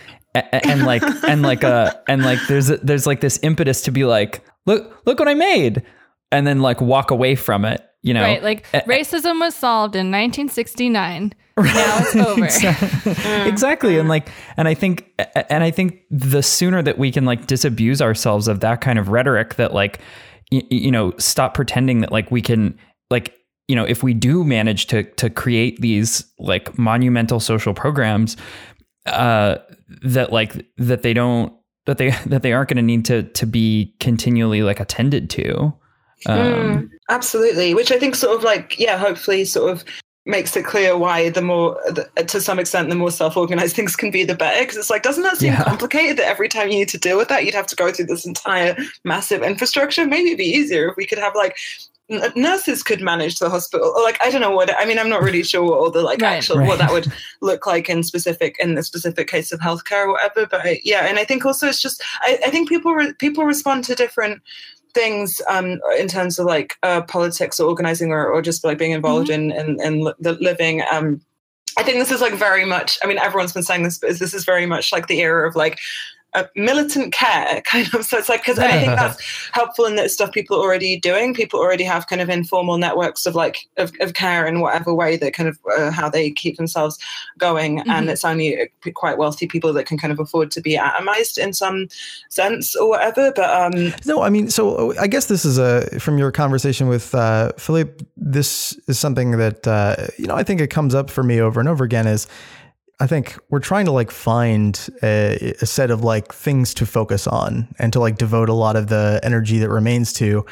and like and like uh and like there's a, there's like this impetus to be like look look what I made and then like walk away from it you know? Right like racism was solved in 1969 *laughs* now it's over. Exactly. exactly and like and I think and I think the sooner that we can like disabuse ourselves of that kind of rhetoric that like y- you know stop pretending that like we can like you know if we do manage to to create these like monumental social programs uh, that like that they don't that they *laughs* that they aren't going to need to to be continually like attended to. Um, mm, absolutely, which I think sort of like yeah, hopefully sort of makes it clear why the more to some extent the more self-organized *laughs* things can be the better because it's like doesn't that seem yeah. complicated that every time you need to deal with that you'd have to go through this entire massive infrastructure maybe it'd be easier if we could have like n- nurses could manage the hospital or like i don't know what i mean i'm not really sure what all the like Right. actual Right. what that would look like in specific in the specific case of healthcare or whatever but I, yeah and i think also it's just i, I think people re- people respond to different things um in terms of like uh politics or organizing or, or just like being involved in in, in li- the living um I think this is like very much. I mean, everyone's been saying this, but this is very much like the era of like uh, militant care, *laughs* kind of. So it's like because I think *laughs* that's helpful in that stuff people are already doing. People already have kind of informal networks of like of, of care in whatever way that kind of uh, how they keep themselves going, and Mhm. it's only uh, quite wealthy people that can kind of afford to be atomized in some sense or whatever. But um, No, I mean, so I guess this is a from your conversation with uh, Philippe. This is something that uh, you know I think it comes up for me over and over again. Is I think we're trying to like find a, a set of like things to focus on and to like devote a lot of the energy that remains to.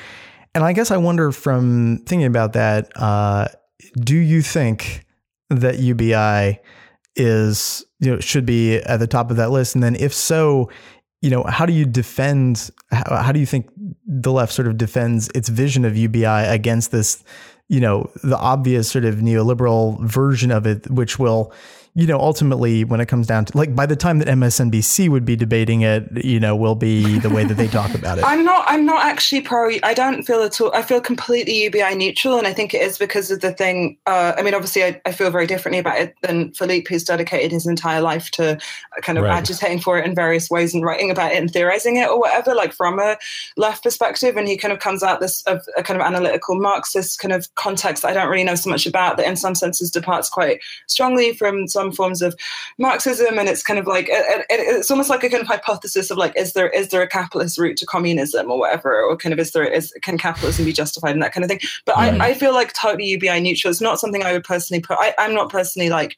And I guess I wonder from thinking about that, uh, do you think that UBI is you know should be at the top of that list? And then if so, you know, how do you defend? How, how do you think the left sort of defends its vision of UBI against this? You know, the obvious sort of neoliberal version of it, which will, you know, ultimately when it comes down to like by the time that MSNBC would be debating it, you know, will be the way that they talk about it. *laughs* I'm not. I'm not actually pro. I don't feel at all. I feel completely UBI neutral, and I think it is because of the thing. Uh, I mean, obviously, I, I feel very differently about it than Philippe, who's dedicated his entire life to kind of Right. agitating for it in various ways and writing about it and theorizing it or whatever, like from a left perspective. And he kind of comes out this of a kind of analytical Marxist kind of context that I don't really know so much about. That in some senses departs quite strongly from some forms of Marxism, and it's kind of like it, it, it's almost like a kind of hypothesis of like, is there is there a capitalist route to communism or whatever, or kind of is there is can capitalism be justified and that kind of thing. But Right. I, mm. I feel like totally UBI neutral. It's not something I would personally put. I, I'm not personally like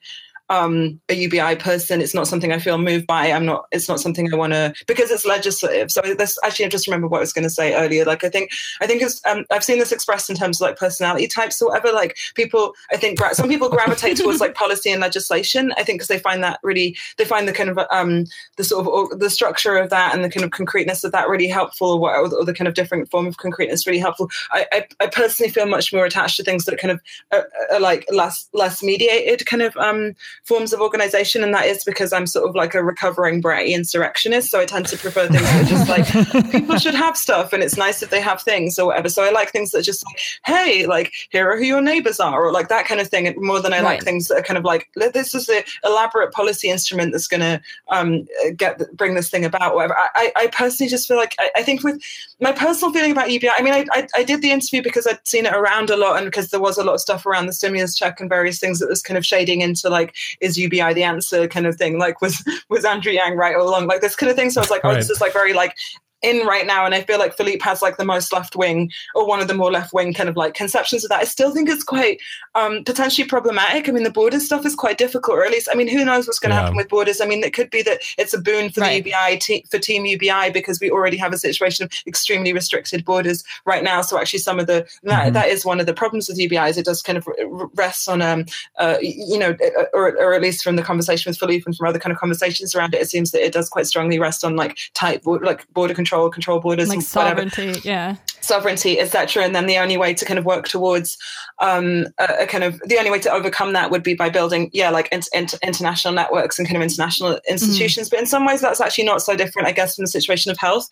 um, a UBI person. It's not something I feel moved by. I'm not. It's not something I want to because it's legislative. So this actually, I just remember what I was going to say earlier. Like I think I think it's, um, I've seen this expressed in terms of like personality types or whatever. Like people, I think gra- some people gravitate towards like *laughs* policy and legislation. I think because they find that really they find the kind of um, the sort of or, the structure of that and the kind of concreteness of that really helpful, or, what, or the kind of different form of concreteness really helpful. I, I, I personally feel much more attached to things that are kind of are, are like less less mediated kind of um, forms of organization, and that is because I'm sort of like a recovering bratty insurrectionist. So I tend to prefer things that are just like *laughs* people should have stuff, and it's nice if they have things or whatever. So I like things that are just like, hey, like here are who your neighbors are, or like that kind of thing, more than I like things that are kind of like this is the elaborate policy instrument that's going to um, get bring this thing about. Whatever. I, I personally just feel like I, I think with my personal feeling about UBI. I mean, I, I I did the interview because I'd seen it around a lot, and because there was a lot of stuff around the stimulus check and various things that was kind of shading into like is UBI the answer kind of thing. Like was *laughs* was Andrew Yang right all along? Like this kind of thing. So I was like, oh, this Right. is like very like in right now and i feel like philippe has like the most left wing or one of the more left wing kind of like conceptions of that i still think it's quite um potentially problematic i mean the borders stuff is quite difficult or at least i mean who knows what's going to Yeah. happen with borders i mean it could be that it's a boon for Right. the ubi te- for team ubi because we already have a situation of extremely restricted borders right now so actually some of the that, Mhm. that is one of the problems with ubi is it does kind of r- rest on um uh, you know, or, or at least from the conversation with Philippe and from other kind of conversations around it, it seems that it does quite strongly rest on like tight, bo- like border control, control borders, like and whatever sovereignty. Yeah. Sovereignty, etc. And then the only way to kind of work towards um, a, a kind of the only way to overcome that would be by building, yeah, like int- int- international networks and kind of international institutions. But in some ways, that's actually not so different, I guess, from the situation of health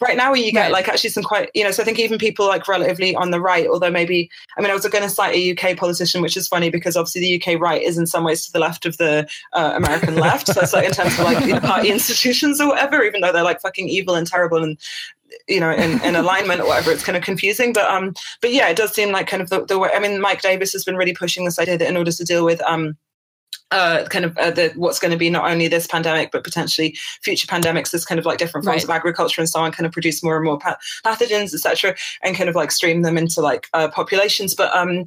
right now, where you get Right. like actually some quite, you know, so I think even people like relatively on the right, although maybe, I mean, I was going to cite a UK politician, which is funny because obviously the UK right is in some ways to the left of the uh, American left. So it's like in terms of like you know, party *laughs* institutions or whatever, even though they're like fucking evil and terrible and you know in, in alignment or whatever it's kind of confusing but um but yeah it does seem like kind of the, the way i mean mike davis has been really pushing this idea that in order to deal with um uh, kind of uh, the, what's going to be not only this pandemic but potentially future pandemics this kind of like different forms Right. of agriculture and so on kind of produce more and more pa- pathogens etc and kind of like stream them into like uh, populations but um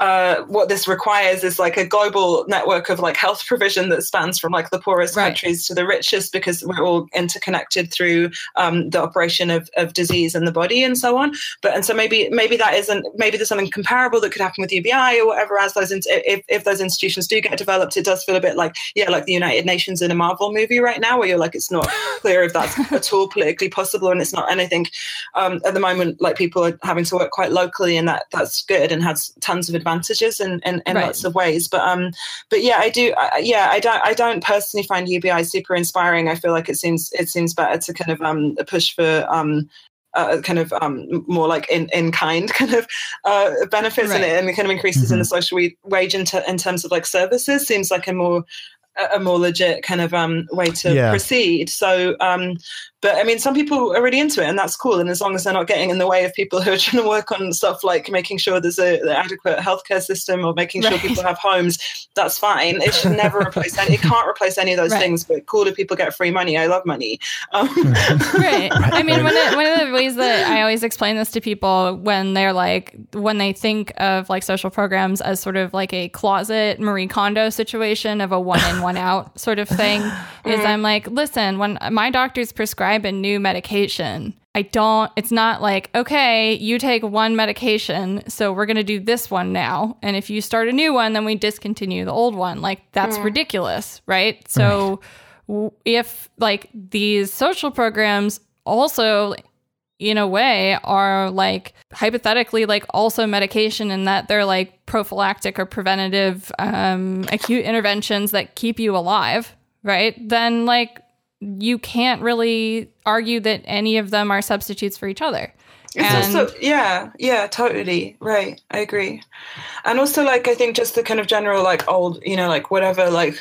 uh, what this requires is like a global network of like health provision that spans from like the poorest Right. countries to the richest because we're all interconnected through um, the operation of, of disease in the body and so on. But and so maybe maybe that isn't maybe there's something comparable that could happen with UBI or whatever. As those in, if if those institutions do get developed, it does feel a bit like yeah, like the United Nations in a Marvel movie right now, where you're like it's not *laughs* clear if that's at all politically possible, and it's not anything um, at the moment. Like people are having to work quite locally, and that that's good and has tons of advantages in in, in Right. lots of ways. But um, but yeah, I do. I, yeah, I don't. I don't personally find UBI super inspiring. I feel like it seems it seems better to kind of um push for um. Uh, kind of um, more like in, in kind *laughs* kind of uh, benefits in Right. it and kind of increases in the social we- wage in, ter- in terms of like services seems like a more a- a more legit kind of um, way to Yeah. proceed. So, um, but I mean, some people are really into it, and that's cool. And as long as they're not getting in the way of people *laughs* who are trying to work on stuff like making sure there's a, an adequate healthcare system or making sure Right. people have homes, that's fine. It should never replace any. It can't replace any of those Right. things. But cool if people get free money. I love money. Um, *laughs* right. I mean, one of, one of the ways that I always explain this to people when they're like, when they think of like social programs as sort of like a closet Marie Kondo situation of a one in, one out sort of thing, is *laughs* I'm like, listen, when my doctors prescribe a new medication, I don't, it's not like, okay, you take one medication, so we're going to do this one now. And if you start a new one, then we discontinue the old one. Like, that's ridiculous, right? So, w- if like these social programs also in a way are like hypothetically like also medication in that they're like prophylactic or preventative um, acute interventions that keep you alive right then like you can't really argue that any of them are substitutes for each other It's And- also yeah, yeah, totally right. I agree, and also like I think just the kind of general like old, you know, like whatever like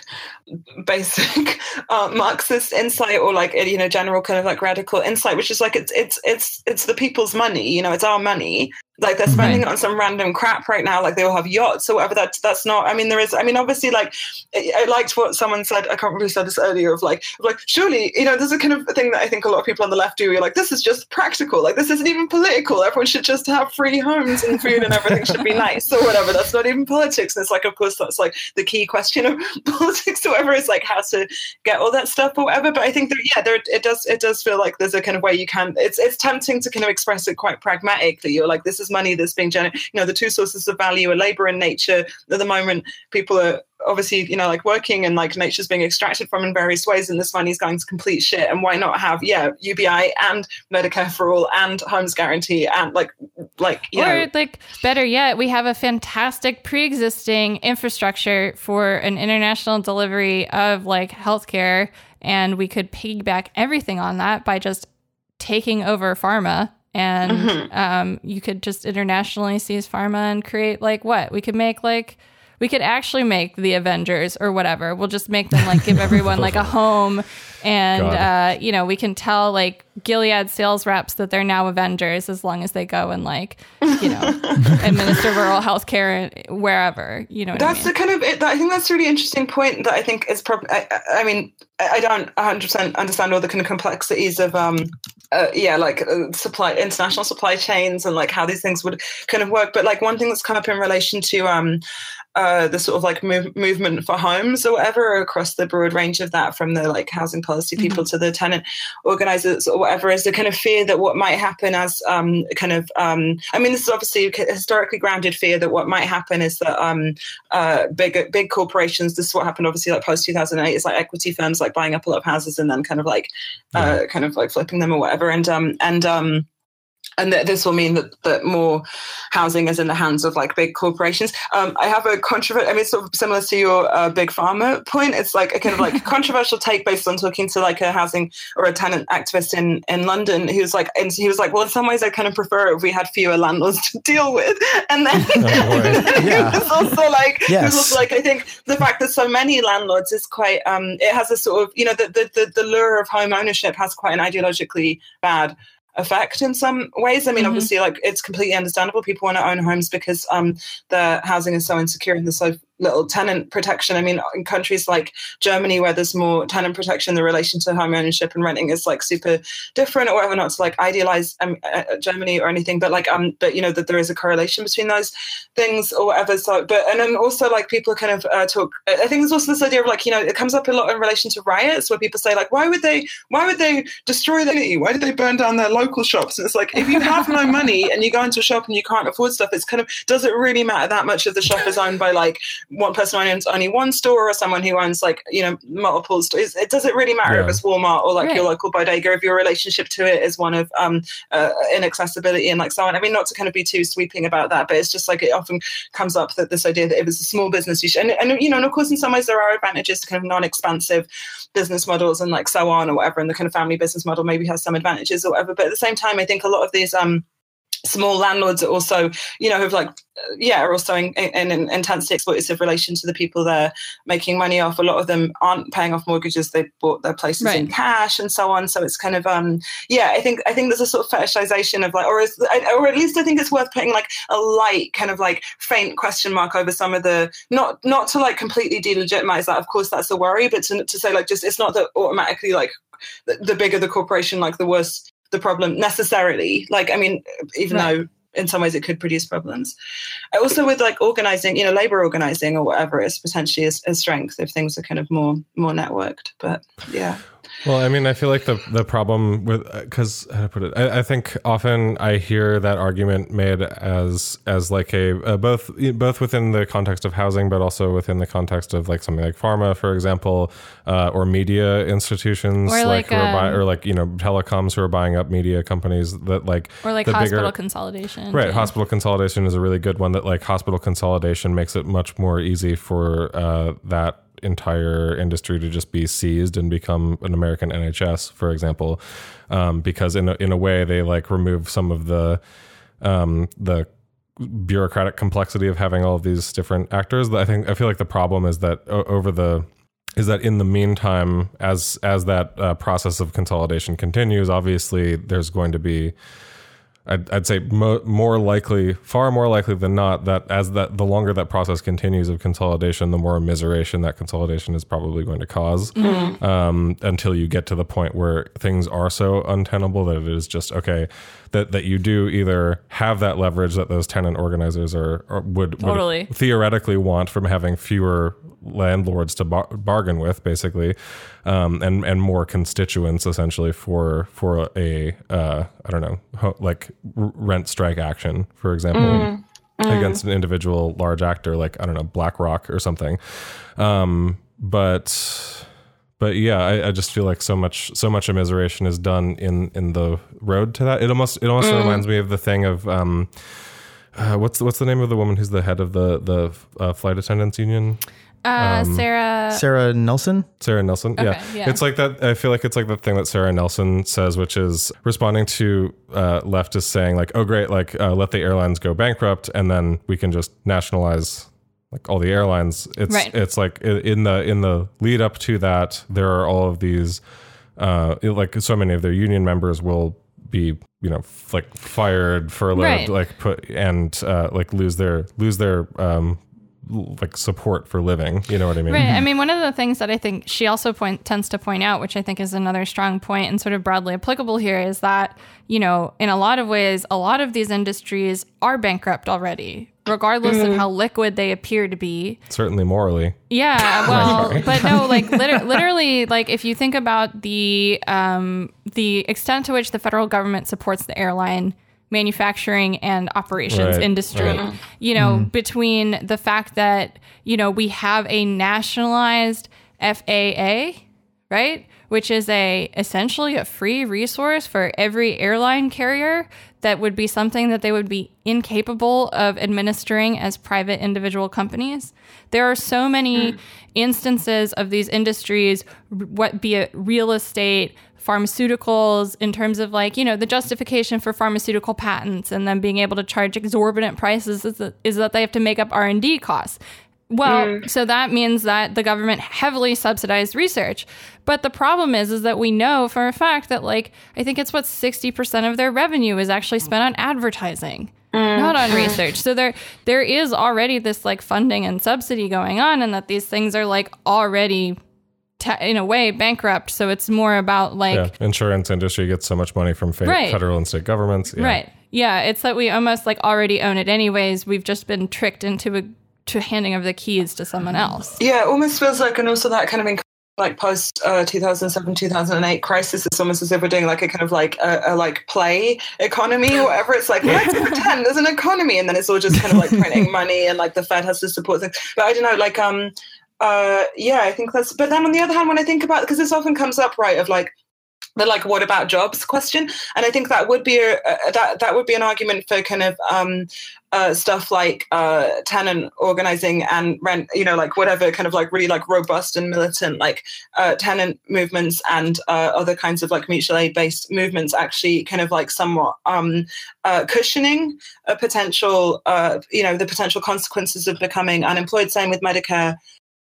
basic *laughs* uh, Marxist insight or like you know general kind of like radical insight, which is like it's it's it's it's the people's money, you know, it's our money. Like they're spending it on some random crap right now. Like they all have yachts or whatever. That's that's not. I mean, there is. I mean, obviously, like I, I liked what someone said. I can't remember who said this earlier. Of like, of like surely, you know, there's a kind of thing that I think a lot of people on the left do. You're like, this is just practical. Like this isn't even political. Everyone should just have free homes and food and everything should be nice or whatever. That's not even politics. And it's like, of course, that's like the key question of *laughs* politics or whatever is like how to get all that stuff or whatever. But I think that yeah, there it does it does feel like there's a kind of way you can. It's it's tempting to kind of express it quite pragmatically. You're like, this is money that's being generated. You know, the two sources of value are labor and nature. At the moment, people are obviously you know like working and like nature's being extracted from in various ways and this money's going to complete shit and why not have yeah ubi and medicare for all and homes guarantee and like like you or know like better yet we have a fantastic pre-existing infrastructure for an international delivery of like healthcare and we could piggyback everything on that by just taking over pharma and Mm-hmm. um, you could just internationally seize pharma and create like what? We could make like we could actually make the avengers or whatever. We'll just make them like give *laughs* everyone like a home. And uh, you know we can tell like gilead sales reps that they're now avengers as long as they go and like you know *laughs* administer rural health care wherever you know that's I mean? the kind of it, i think that's a really interesting point that i think is probably I, I- mean I don't 100% understand all the kind of complexities of um uh, yeah like uh, supply international supply chains and like how these things would kind of work. But like one thing that's come up in relation to um uh, the sort of like move, movement for homes or whatever across the broad range of that from the like housing policy people to the tenant organizers or whatever is the kind of fear that what might happen as um, kind of um, I mean this is obviously historically grounded fear that what might happen is that um, uh, big big corporations this is what happened obviously like post 2008 is like equity firms like buying up a lot of houses and then kind of like uh, kind of like flipping them or whatever. And um and um and that this will mean that, that more housing is in the hands of like big corporations. Um, I have a controversial, I mean, sort of similar to your uh, big pharma point. It's like a kind of like *laughs* controversial take based on talking to like a housing or a tenant activist in, in London who was like, and he was like, well, in some ways I kind of prefer it if we had fewer landlords to deal with. *laughs* And then, boy. *laughs* Yeah. it was also like, it was also like, I think the fact that so many landlords is quite, um, it has a sort of, you know, the, the, the, the lure of home ownership has quite an ideologically bad effect in some ways. I mean, Mhm. obviously, like it's completely understandable. People want to own homes because um, the housing is so insecure and there's so little tenant protection. I mean, in countries like Germany, where there's more tenant protection, the relation to home ownership and renting is like super different, or whatever. Not to like idealize um, uh, uh, Germany or anything, but like um, but you know that there is a correlation between those things or whatever. So, but and then also like people kind of uh, talk. I think there's also this idea of like you know it comes up a lot in relation to riots, where people say like, why would they, why would they destroy the city? Why did they burn down their local shops? And it's like if you have no money and you go into a shop and you can't afford stuff, it's kind of does it really matter that much if the shop is owned by like one person owns only one store or someone who owns like you know multiple stores? It doesn't really matter Yeah. if it's Walmart or like Right. your local bodega if your relationship to it is one of um uh, inaccessibility and like so on. I mean, not to kind of be too sweeping about that, but it's just like it often comes up that this idea that if it's a small business, you should, and, and you know, and of course, in some ways there are advantages to kind of non-expansive business models and like so on or whatever, and the kind of family business model maybe has some advantages or whatever. But at the same time, I think a lot of these um small landlords are also, you know, have like, yeah, are also in, in an intensely exploitative relation to the people they're making money off. A lot of them aren't paying off mortgages; they bought their places in cash and so on. So it's kind of, um, yeah, I think I think there's a sort of fetishization of like, or is, or at least I think it's worth putting like a light kind of like faint question mark over some of the not not to like completely delegitimize that. Of course, that's a worry, but to to say like just it's not that automatically like the, the bigger the corporation, like the worse the problem necessarily. Like, I mean, even Right. though in some ways it could produce problems. Also, with like organizing, you know, labor organizing or whatever is potentially a, a strength if things are kind of more more networked. But yeah, Well, I mean, I feel like the the problem with because how to put it, I, I think often I hear that argument made as as like a uh, both both within the context of housing, but also within the context of like something like pharma, for example, uh, or media institutions, Or like, who are buy, um, or like you know telecoms who are buying up media companies that like Or like the hospital bigger- consolidation. Right, too. hospital consolidation is a really good one. That like hospital consolidation makes it much more easy for uh, that entire industry to just be seized and become an American NHS, for example, um, because in a, in a way they like remove some of the um, the bureaucratic complexity of having all of these different actors. I think I feel like the problem is that over the is that in the meantime, as as that uh, process of consolidation continues, obviously there's going to be I'd, I'd say mo- more likely, far more likely than not, that as that the longer that process continues of consolidation, the more immiseration that consolidation is probably going to cause, um, until you get to the point where things are so untenable that it is just okay that that you do either have that leverage that those tenant organizers are, or would, Totally. would theoretically want from having fewer landlords to bar- bargain with, basically, um, and and more constituents essentially for for a uh, I don't know ho- like r- rent strike action, for example, against an individual large actor like I don't know BlackRock or something. Um, but but yeah, I, I just feel like so much so much immiseration is done in in the road to that. It almost it almost reminds me of the thing of. Um, uh, what's what's the name of the woman who's the head of the the uh, flight attendants union? Uh, Um, Sarah. Sarah Nelson. Sarah Nelson. yeah. Okay, yeah. It's like that. I feel like it's like the thing that Sarah Nelson says, which is responding to uh, leftists saying like, "Oh, great, like uh, let the airlines go bankrupt, and then we can just nationalize like all the airlines." It's Right. it's like in the in the lead up to that, there are all of these, uh, like so many of their union members will be you know f- like fired furloughed Right. like put and uh, like lose their lose their um l- like support for living you know what i mean Right. I mean, one of the things that I think she also point tends to point out, which I think is another strong point and sort of broadly applicable here, is that you know, in a lot of ways, a lot of these industries are bankrupt already, regardless of how liquid they appear to be. certainly morally Yeah, *laughs* well, but no, *laughs* like liter- literally, like if you think about the um, the extent to which the federal government supports the airline manufacturing and operations Right, industry, right. you know, mm-hmm. between the fact that you know we have a nationalized FAA, right, which is a essentially a free resource for every airline carrier that would be something that they would be incapable of administering as private individual companies. There are so many hmm. instances of these industries, what be it real estate, pharmaceuticals, in terms of like, you know, the justification for pharmaceutical patents and then being able to charge exorbitant prices is that, is that they have to make up R&D costs. Well, mm. so that means that the government heavily subsidized research. But the problem is is that we know for a fact that like I think it's what 60% of their revenue is actually spent on advertising. Mm. not on *laughs* research. So there there is already this like funding and subsidy going on, and that these things are like already. Ta in a way, bankrupt. So it's more about like yeah, insurance industry gets so much money from fe- Right. federal and state governments. Yeah. Right. Yeah, it's that we almost like already own it anyways. We've just been tricked into a to handing over the keys to someone else. Yeah, it almost feels like, and also that kind of in, like post uh, 2007 2008 crisis it's almost as if we're doing like a kind of like a, a like play economy or whatever it's like let's *laughs* pretend there's an economy and then it's all just kind of like printing money and like the fed has to support things but i don't know like um uh yeah i think that's but then on the other hand when i think about because this often comes up right of like the like what about jobs question and i think that would be a, a that that would be an argument for kind of um uh, stuff like uh, tenant organizing and rent, you know, like whatever kind of like really like robust and militant like uh, tenant movements and uh, other kinds of like mutual aid based movements actually kind of like somewhat um, uh, cushioning a potential, uh, you know, the potential consequences of becoming unemployed. Same with Medicare.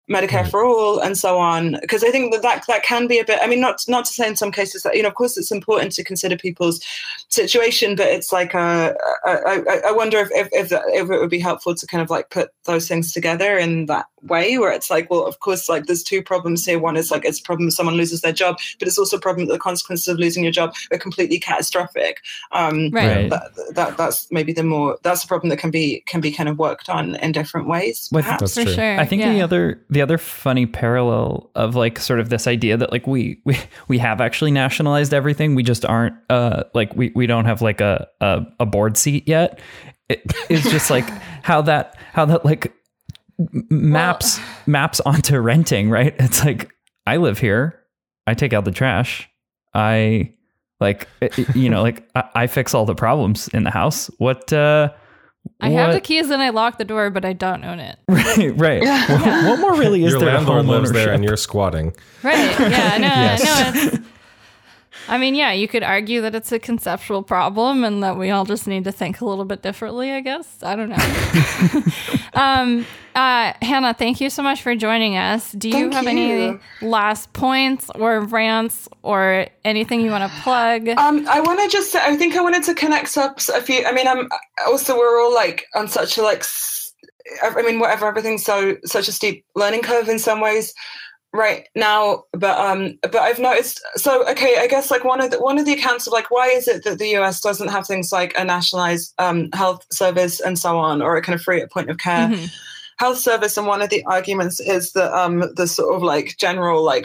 Medicare for all and so on because I think that, that that can be a bit I mean not not to say in some cases that you know of course it's important to consider people's situation but it's like uh, I, I, I wonder if if, if, that, if it would be helpful to kind of like put those things together in that way where it's like well of course like there's two problems here one is like it's a problem if someone loses their job but it's also a problem that the consequences of losing your job are completely catastrophic um Right. that, that that's maybe the more that's a problem that can be can be kind of worked on in different ways perhaps. That's For true. sure. I think yeah. the other the other funny parallel of like sort of this idea that like we we, we have actually nationalized everything, we just aren't uh like we, we don't have like a, a a board seat yet. It is just like *laughs* how that how that like maps maps onto renting, right? It's like I live here, I take out the trash, I like you know like I, I fix all the problems in the house. What uh I have the keys and I lock the door, but I don't own it. *laughs* right, right. What, what more really is Your there to landlord lives there and you're squatting. Right. Yeah. No, Yes. no, it's. I mean, yeah, you could argue that it's a conceptual problem and that we all just need to think a little bit differently, I guess. I don't know. *laughs* um, uh, Hannah, thank you so much for joining us. Do you Thank have any last points or rants or anything you want to plug? Um, I want to just I think I wanted to connect up a few. I mean, I'm also we're all like on such a like, I mean, whatever. Everything's so such a steep learning curve in some ways right now. But um, but I've noticed. So okay, I guess like one of the one of the accounts of like why is it that the US doesn't have things like a nationalized um, health service and so on, or a kind of free at point of care Mhm. Health service and one of the arguments is that um the sort of like general like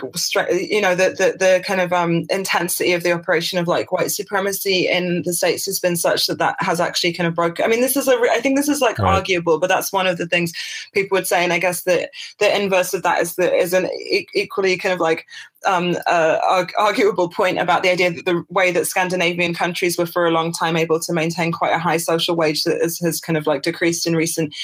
you know the, the the kind of um intensity of the operation of like white supremacy in the states has been such that that has actually kind of broken i mean this is a i think this is like Right. arguable but that's one of the things people would say and i guess that the inverse of that is that is an e- equally kind of like um, uh, arg- arguable point about the idea that the way that Scandinavian countries were for a long time able to maintain quite a high social wage that has, has kind of like decreased in recent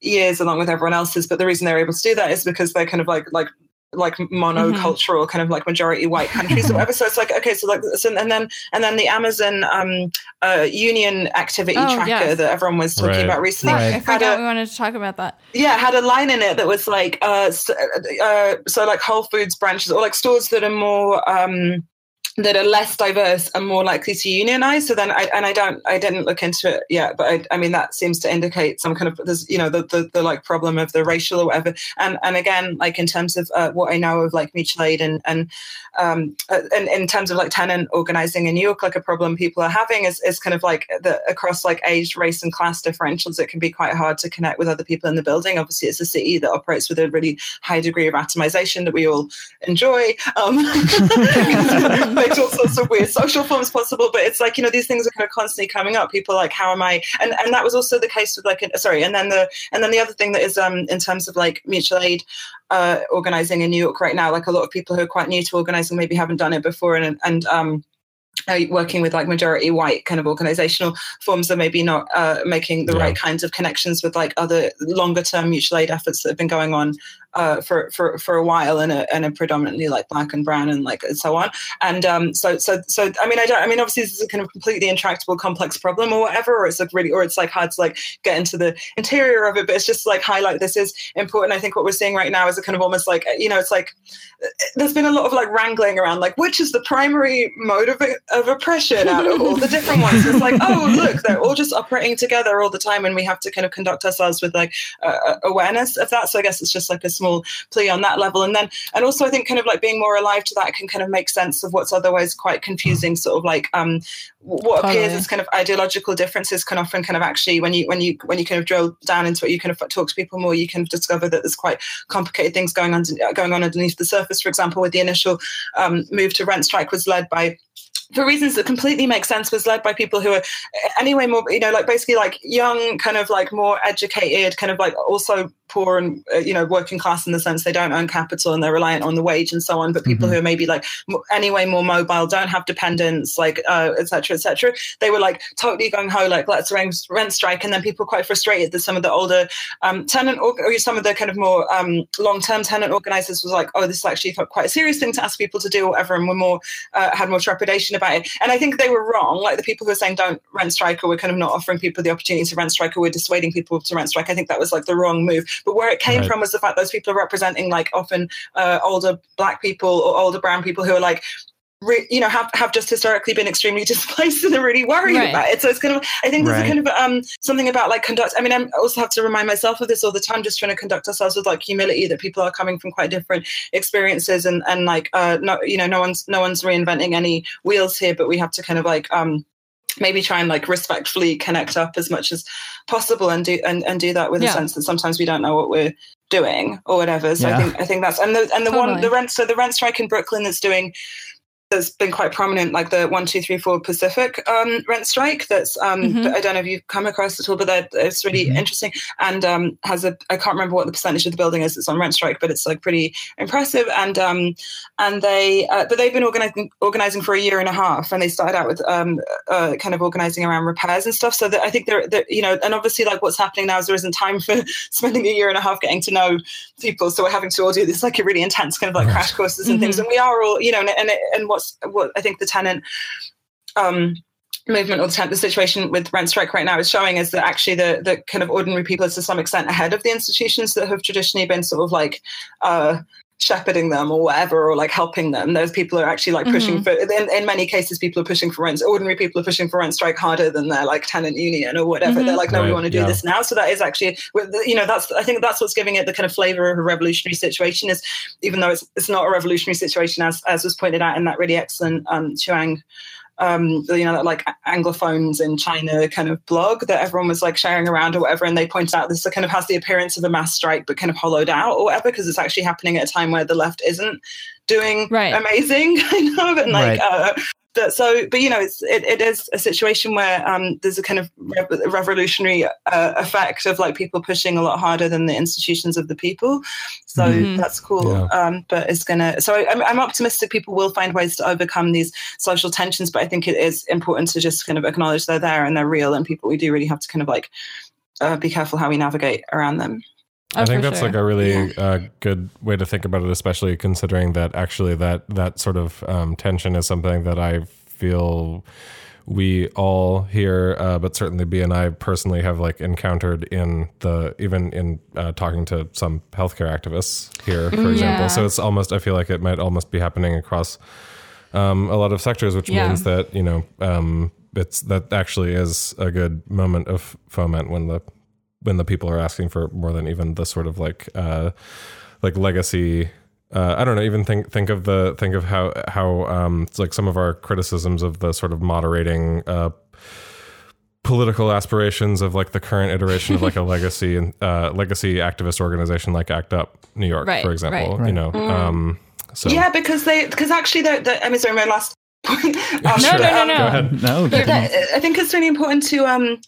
years along with everyone else's. But the reason they're able to do that is because they're kind of like like like monocultural kind of like majority white countries or whatever so it's like okay so like so, and then and then the amazon um uh union activity Oh, tracker yes. that everyone was talking Right. about recently Fuck, I had forgot a- we wanted to talk about that. yeah, had a line in it that was like, uh, so, uh, so like Whole Foods branches or like stores that are more, um, that are less diverse and more likely to unionize. So then I, and I don't, I didn't look into it yet, but I, I mean, that seems to indicate some kind of, there's, you know, the, the, the like problem of the racial or whatever. And, and again, like in terms of uh, what I know of like mutual aid and, and, um, uh, and in terms of like tenant organizing in New York, like a problem people are having is, is kind of like the across like age, race and class differentials. It can be quite hard to connect with other people in the building. Obviously it's a city that operates with a really high degree of atomization that we all enjoy. Um, *laughs* all sorts of weird social forms possible, but it's like, you know, these things are kind of constantly coming up. People are like, how am I? And, and that was also the case with like, sorry. And then the, and then the other thing that is, um, in terms of like mutual aid, uh, organizing in New York right now, like a lot of people who are quite new to organizing maybe haven't done it before and, and, um, working with like majority white kind of organizational forms that maybe not uh, making the Yeah. right kinds of connections with like other longer term mutual aid efforts that have been going on uh, for for for a while and a, and a predominantly like black and brown and like and so on. And um, so so so I mean I don't I mean obviously this is a kind of completely intractable complex problem or whatever, or it's like really or it's like hard to like get into the interior of it, but it's just like highlight this is important. I think what we're seeing right now is a kind of almost like you know it's like there's been a lot of like wrangling around like which is the primary mode of, of oppression out of all the *laughs* different ones. It's like oh look they're all just operating together all the time, and we have to kind of conduct ourselves with like uh, awareness of that. So I guess it's just like a small plea on that level. And then, and also I think kind of like being more alive to that can kind of make sense of what's otherwise quite confusing, sort of like um, what totally. appears as kind of ideological differences can often kind of actually, when you, when you, when you kind of drill down into it, you kind of talk to people more, you can discover that there's quite complicated things going on, going on underneath the surface. For example, with the initial um, move to rent strike was led by for reasons that completely make sense, was led by people who are anyway more, you know, like basically like young, kind of like more educated, kind of like also poor and uh, you know working class in the sense they don't own capital and they're reliant on the wage and so on but people mm-hmm. who are maybe like anyway more mobile don't have dependents like uh, etc etc they were like totally going ho like let's rent, rent strike and then people quite frustrated that some of the older um, tenant or, or, some of the kind of more um, long-term tenant organizers was like oh this is actually quite a serious thing to ask people to do or whatever and were more uh, had more trepidation about it and I think they were wrong like the people who are saying don't rent strike or we're kind of not offering people the opportunity to rent strike or we're dissuading people to rent strike I think that was like the wrong move but where it came right. from was the fact those people are representing like often uh, older black people or older brown people who are like Re, you know have, have just historically been extremely *laughs* displaced and are really worried right. about it so it's kind of i think there's right. a kind of um, something about like conduct i mean i also have to remind myself of this all the time just trying to conduct ourselves with like humility that people are coming from quite different experiences and and like uh no you know no one's no one's reinventing any wheels here but we have to kind of like um maybe try and like respectfully connect up as much as possible and do and, and do that with yeah. a sense that sometimes we don't know what we're doing or whatever so yeah. i think i think that's and the and the totally. one the rent so the rent strike in brooklyn that's doing that's been quite prominent, like the one, two, three, four Pacific um, rent strike. That's um, mm-hmm. I don't know if you've come across it at all, but that it's really mm-hmm. interesting and um, has a I can't remember what the percentage of the building is that's on rent strike, but it's like pretty impressive. And um, and they uh, but they've been organizing organizing for a year and a half, and they started out with um, uh, kind of organizing around repairs and stuff. So that I think they're, they're you know, and obviously like what's happening now is there isn't time for *laughs* spending a year and a half getting to know people, so we're having to all do this like a really intense kind of like crash courses and mm-hmm. things, and we are all you know, and and, and what what's what I think the tenant um, movement or the, the situation with rent strike right now is showing is that actually the the kind of ordinary people is to some extent ahead of the institutions that have traditionally been sort of like uh, shepherding them or whatever or like helping them those people are actually like pushing mm-hmm. for in, in many cases people are pushing for rent ordinary people are pushing for rent strike harder than their like tenant union or whatever mm-hmm. they're like no right, we want to do yeah. this now so that is actually you know that's i think that's what's giving it the kind of flavor of a revolutionary situation is even though it's it's not a revolutionary situation as as was pointed out in that really excellent um chuang um, you know, like Anglophones in China kind of blog that everyone was like sharing around or whatever. And they pointed out this kind of has the appearance of a mass strike, but kind of hollowed out or whatever, because it's actually happening at a time where the left isn't doing right. amazing *laughs* kind of and like right. uh, but so but you know it's it, it is a situation where um, there's a kind of re- revolutionary uh, effect of like people pushing a lot harder than the institutions of the people so mm-hmm. that's cool yeah. um, but it's gonna so I'm, I'm optimistic people will find ways to overcome these social tensions but i think it is important to just kind of acknowledge they're there and they're real and people we do really have to kind of like uh, be careful how we navigate around them Oh, I think that's sure. like a really yeah. uh, good way to think about it, especially considering that actually that that sort of um, tension is something that I feel we all here, uh, but certainly B and I personally have like encountered in the even in uh, talking to some healthcare activists here, for mm, example. So it's almost I feel like it might almost be happening across um, a lot of sectors, which yeah. means that you know um, it's that actually is a good moment of foment when the when the people are asking for more than even the sort of like uh, like legacy. Uh, I don't know. Even think think of the think of how how um, like some of our criticisms of the sort of moderating uh, political aspirations of like the current iteration of like a *laughs* legacy and uh, legacy activist organization like ACT UP New York, right, for example. Right. You know, mm. um, so yeah, because they because actually the, the I mean, sorry, my last point. *laughs* um, no, no, no, no, Go ahead. No, I think it's really important to um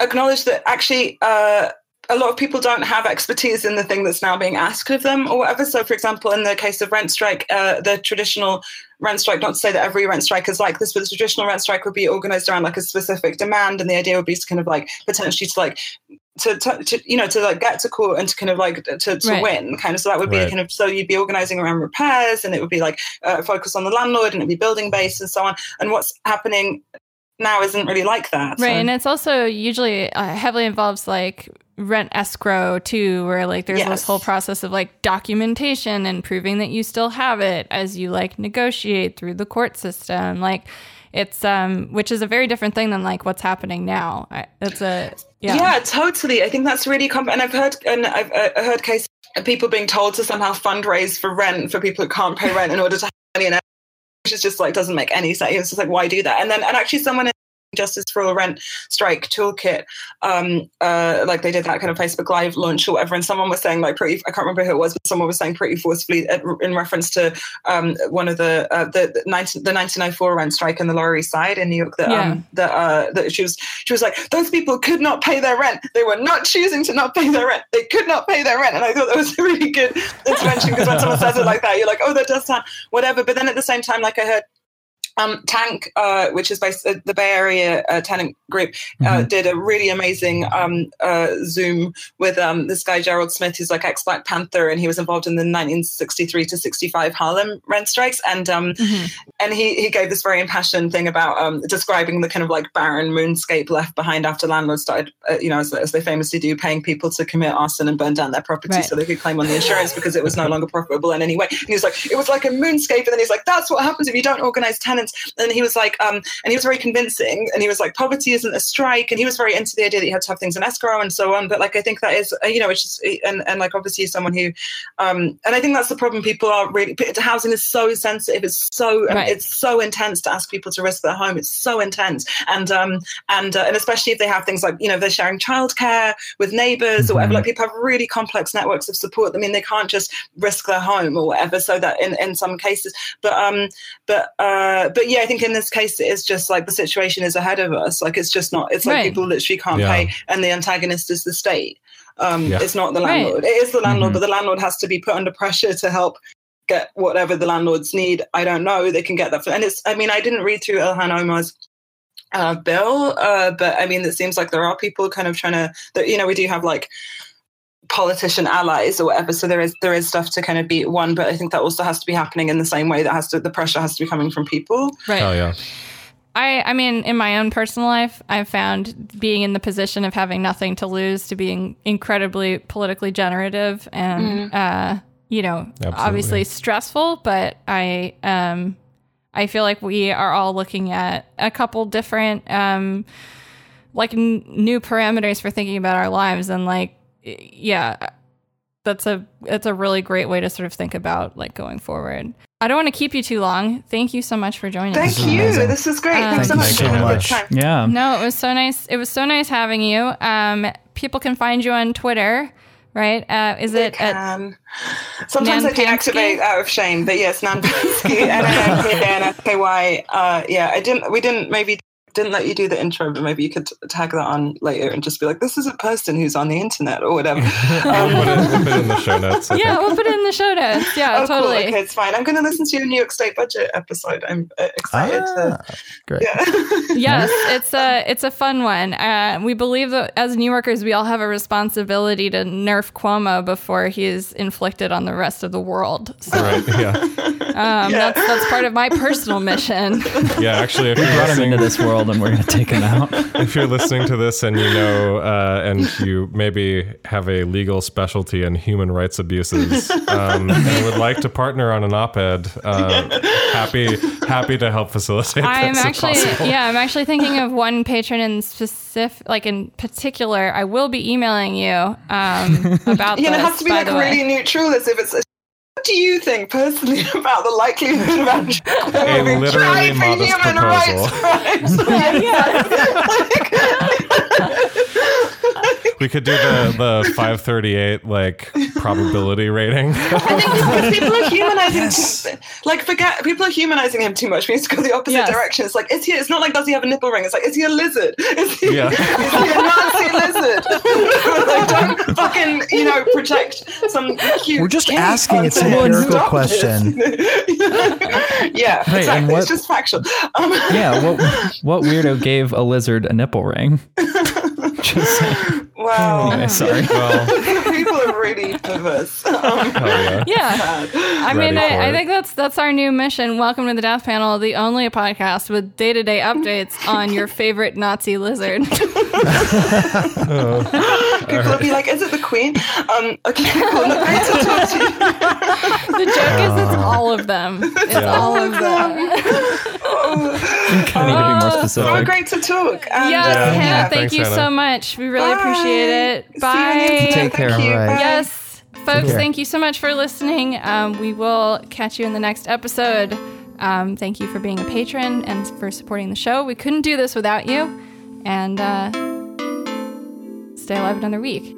acknowledge that actually uh, a lot of people don't have expertise in the thing that's now being asked of them or whatever. So, for example, in the case of rent strike, uh, the traditional rent strike, not to say that every rent strike is like this, but the traditional rent strike would be organized around like a specific demand. And the idea would be to kind of like potentially to like to, to, to, you know to like get to court and to kind of like to, to Right. win kind of so that would be Right. kind of so you'd be organizing around repairs and it would be like uh, focus on the landlord and it'd be building base and so on and what's happening now isn't really like that Right, So- and it's also usually uh, heavily involves like rent escrow too, where like there's this whole process of like documentation and proving that you still have it as you like negotiate through the court system. Like it's um, which is a very different thing than like what's happening now. I, it's a yeah. Yeah. totally. I think that's really comp- and I've heard and I've uh, heard cases of people being told to somehow fundraise for rent for people who can't pay rent in order to have money which is just like doesn't make any sense. It's just like why do that? And then and actually someone Justice for All Rent Strike Toolkit, um, uh, like they did that kind of Facebook Live launch or whatever, and someone was saying like pretty, I can't remember who it was, but someone was saying pretty forcefully uh, in reference to um, one of the uh, the the, 19, the 1904 rent strike in the Lower East Side in New York. That Yeah. um, that uh, that she was she was like those people could not pay their rent. They were not choosing to not pay their rent. They could not pay their rent, and I thought that was a really good intervention because when someone says it like that, you're like, oh, that does sound whatever. But then at the same time, like I heard um, TANC, uh, which is based uh, the Bay Area uh, tenant group, uh, did a really amazing um, uh, Zoom with um, this guy Gerald Smith, who's like ex Black Panther, and he was involved in the 1963 to 65 Harlem rent strikes, and um, Mhm. and he he gave this very impassioned thing about um, describing the kind of like barren moonscape left behind after landlords started, uh, you know, as, as they famously do, paying people to commit arson and burn down their property Right. so they could claim on the insurance because it was no *laughs* longer profitable in any way. And he was like, it was like a moonscape, and then he's like, that's what happens if you don't organize tenants. And he was like, um, and he was very convincing, and he was like, poverty isn't a strike, and he was very into the idea that you had to have things in escrow and so on. But like, I think that is, uh, you know, it's just, and and like obviously someone who, um, and I think that's the problem. People are really housing is so sensitive. It's so Right. it's so intense to ask people to risk their home. It's so intense, and um, and uh, and especially if they have things like you know they're sharing childcare with neighbors or whatever. Mhm. Like people have really complex networks of support. I mean, they can't just risk their home or whatever. So that in in some cases, but um, but uh, but yeah, I think in this case it is just like the situation is ahead of us. Like it's just not. It's like Right. people literally can't Yeah. pay, and the antagonist is the state. Um, Yeah. It's not the Right. landlord. It is the landlord, Mhm. but the landlord has to be put under pressure to help get whatever the landlords need. I don't know. They can get that. For, and it's. I mean, I didn't read through Ilhan Omar's uh, bill, uh, but I mean, it seems like there are people kind of trying to. That you know, we do have like politician allies or whatever. So there is there is stuff to kind of be one, but I think that also has to be happening in the same way that has to the pressure has to be coming from people. Right. Oh yeah. I, I mean, in my own personal life, I've found being in the position of having nothing to lose to being incredibly politically generative and, uh, you know, Absolutely. obviously stressful. But I, um, I feel like we are all looking at a couple different, um, like n- new parameters for thinking about our lives, and like, y- yeah, that's a that's a really great way to sort of think about like going forward. I don't want to keep you too long. Thank you so much for joining us. Thank you. amazing. This is great. Um, Thanks so Thank much. you so Had much. Yeah. No, it was so nice. It was so nice having you. Um, people can find you on Twitter, right? Uh, is They it at, can. Sometimes I Nankansky? deactivate out of shame, but yes, Nankansky, *laughs* N A N K A N S K Y. Uh, yeah, I didn't. We didn't maybe didn't let you do the intro, but maybe you could tag that on later and just be like, "This is a person who's on the internet" or whatever. *laughs* we'll, put it, we'll put it in the show notes. I yeah, we'll put it in the show notes. Yeah, *laughs* oh, totally. cool. Okay, it's fine. I'm going to listen to your New York State budget episode. I'm uh, excited to. Ah, great. Yeah. *laughs* yes, it's a it's a fun one. Uh, we believe that as New Yorkers, we all have a responsibility to nerf Cuomo before he is inflicted on the rest of the world. So Right. Yeah. um, that's that's part of my personal mission. Yeah. Actually, if you're Brought him listening, into this world, and we're gonna take him out. *laughs* if you're listening to this and you know, uh, and you maybe have a legal specialty in human rights abuses, um, *laughs* and would like to partner on an op-ed, uh, happy happy to help facilitate. I'm actually yeah, I'm actually thinking of one patron in specific, like in particular. I will be emailing you um, *laughs* about Yeah, and it has to be like the way. really neutral, as if it's. A, what do you think personally *laughs* about the likelihood of Andrew *laughs* Cuomo being literally tried for human proposal. rights *laughs* crimes? we could do the the 538 like probability rating. I think because people are humanizing, too, like forget people are humanizing him too much. We need to go the opposite Yes. direction. It's like, is he? It's not like does he have a nipple ring? It's like, is he a lizard? Is he? Yeah. Is he a Nazi lizard? Like, you know project some cute. We're just kink asking a onto him. question. *laughs* yeah, and exactly. what- It's just factual. Um, Yeah. What *laughs* what weirdo gave a lizard a nipple ring? *laughs* Just saying. Wow. Anyway, sorry. Well, People are really. Um, yeah. *laughs* Yeah. I mean, Ready for I, I think that's that's our new mission. Welcome to the Death Panel, the only podcast with day to day updates on your favorite Nazi lizard. *laughs* *laughs* people will be like, "Is it the Queen?" Um, okay, cool. Look, great to talk to you. the joke is it's all of them. It's all of them. Oh, I need to be more oh, specific. great to talk. And, Yes, uh, Hannah, yeah. thank Thanks, you Hannah. so much. We really Bye. appreciate it. See you Bye. the internet. Take care, Thank you. alright. Bye. Yes, folks, thank you so much for listening. Um, we will catch you in the next episode. Um, thank you for being a patron and for supporting the show. We couldn't do this without you. And uh, stay alive another week.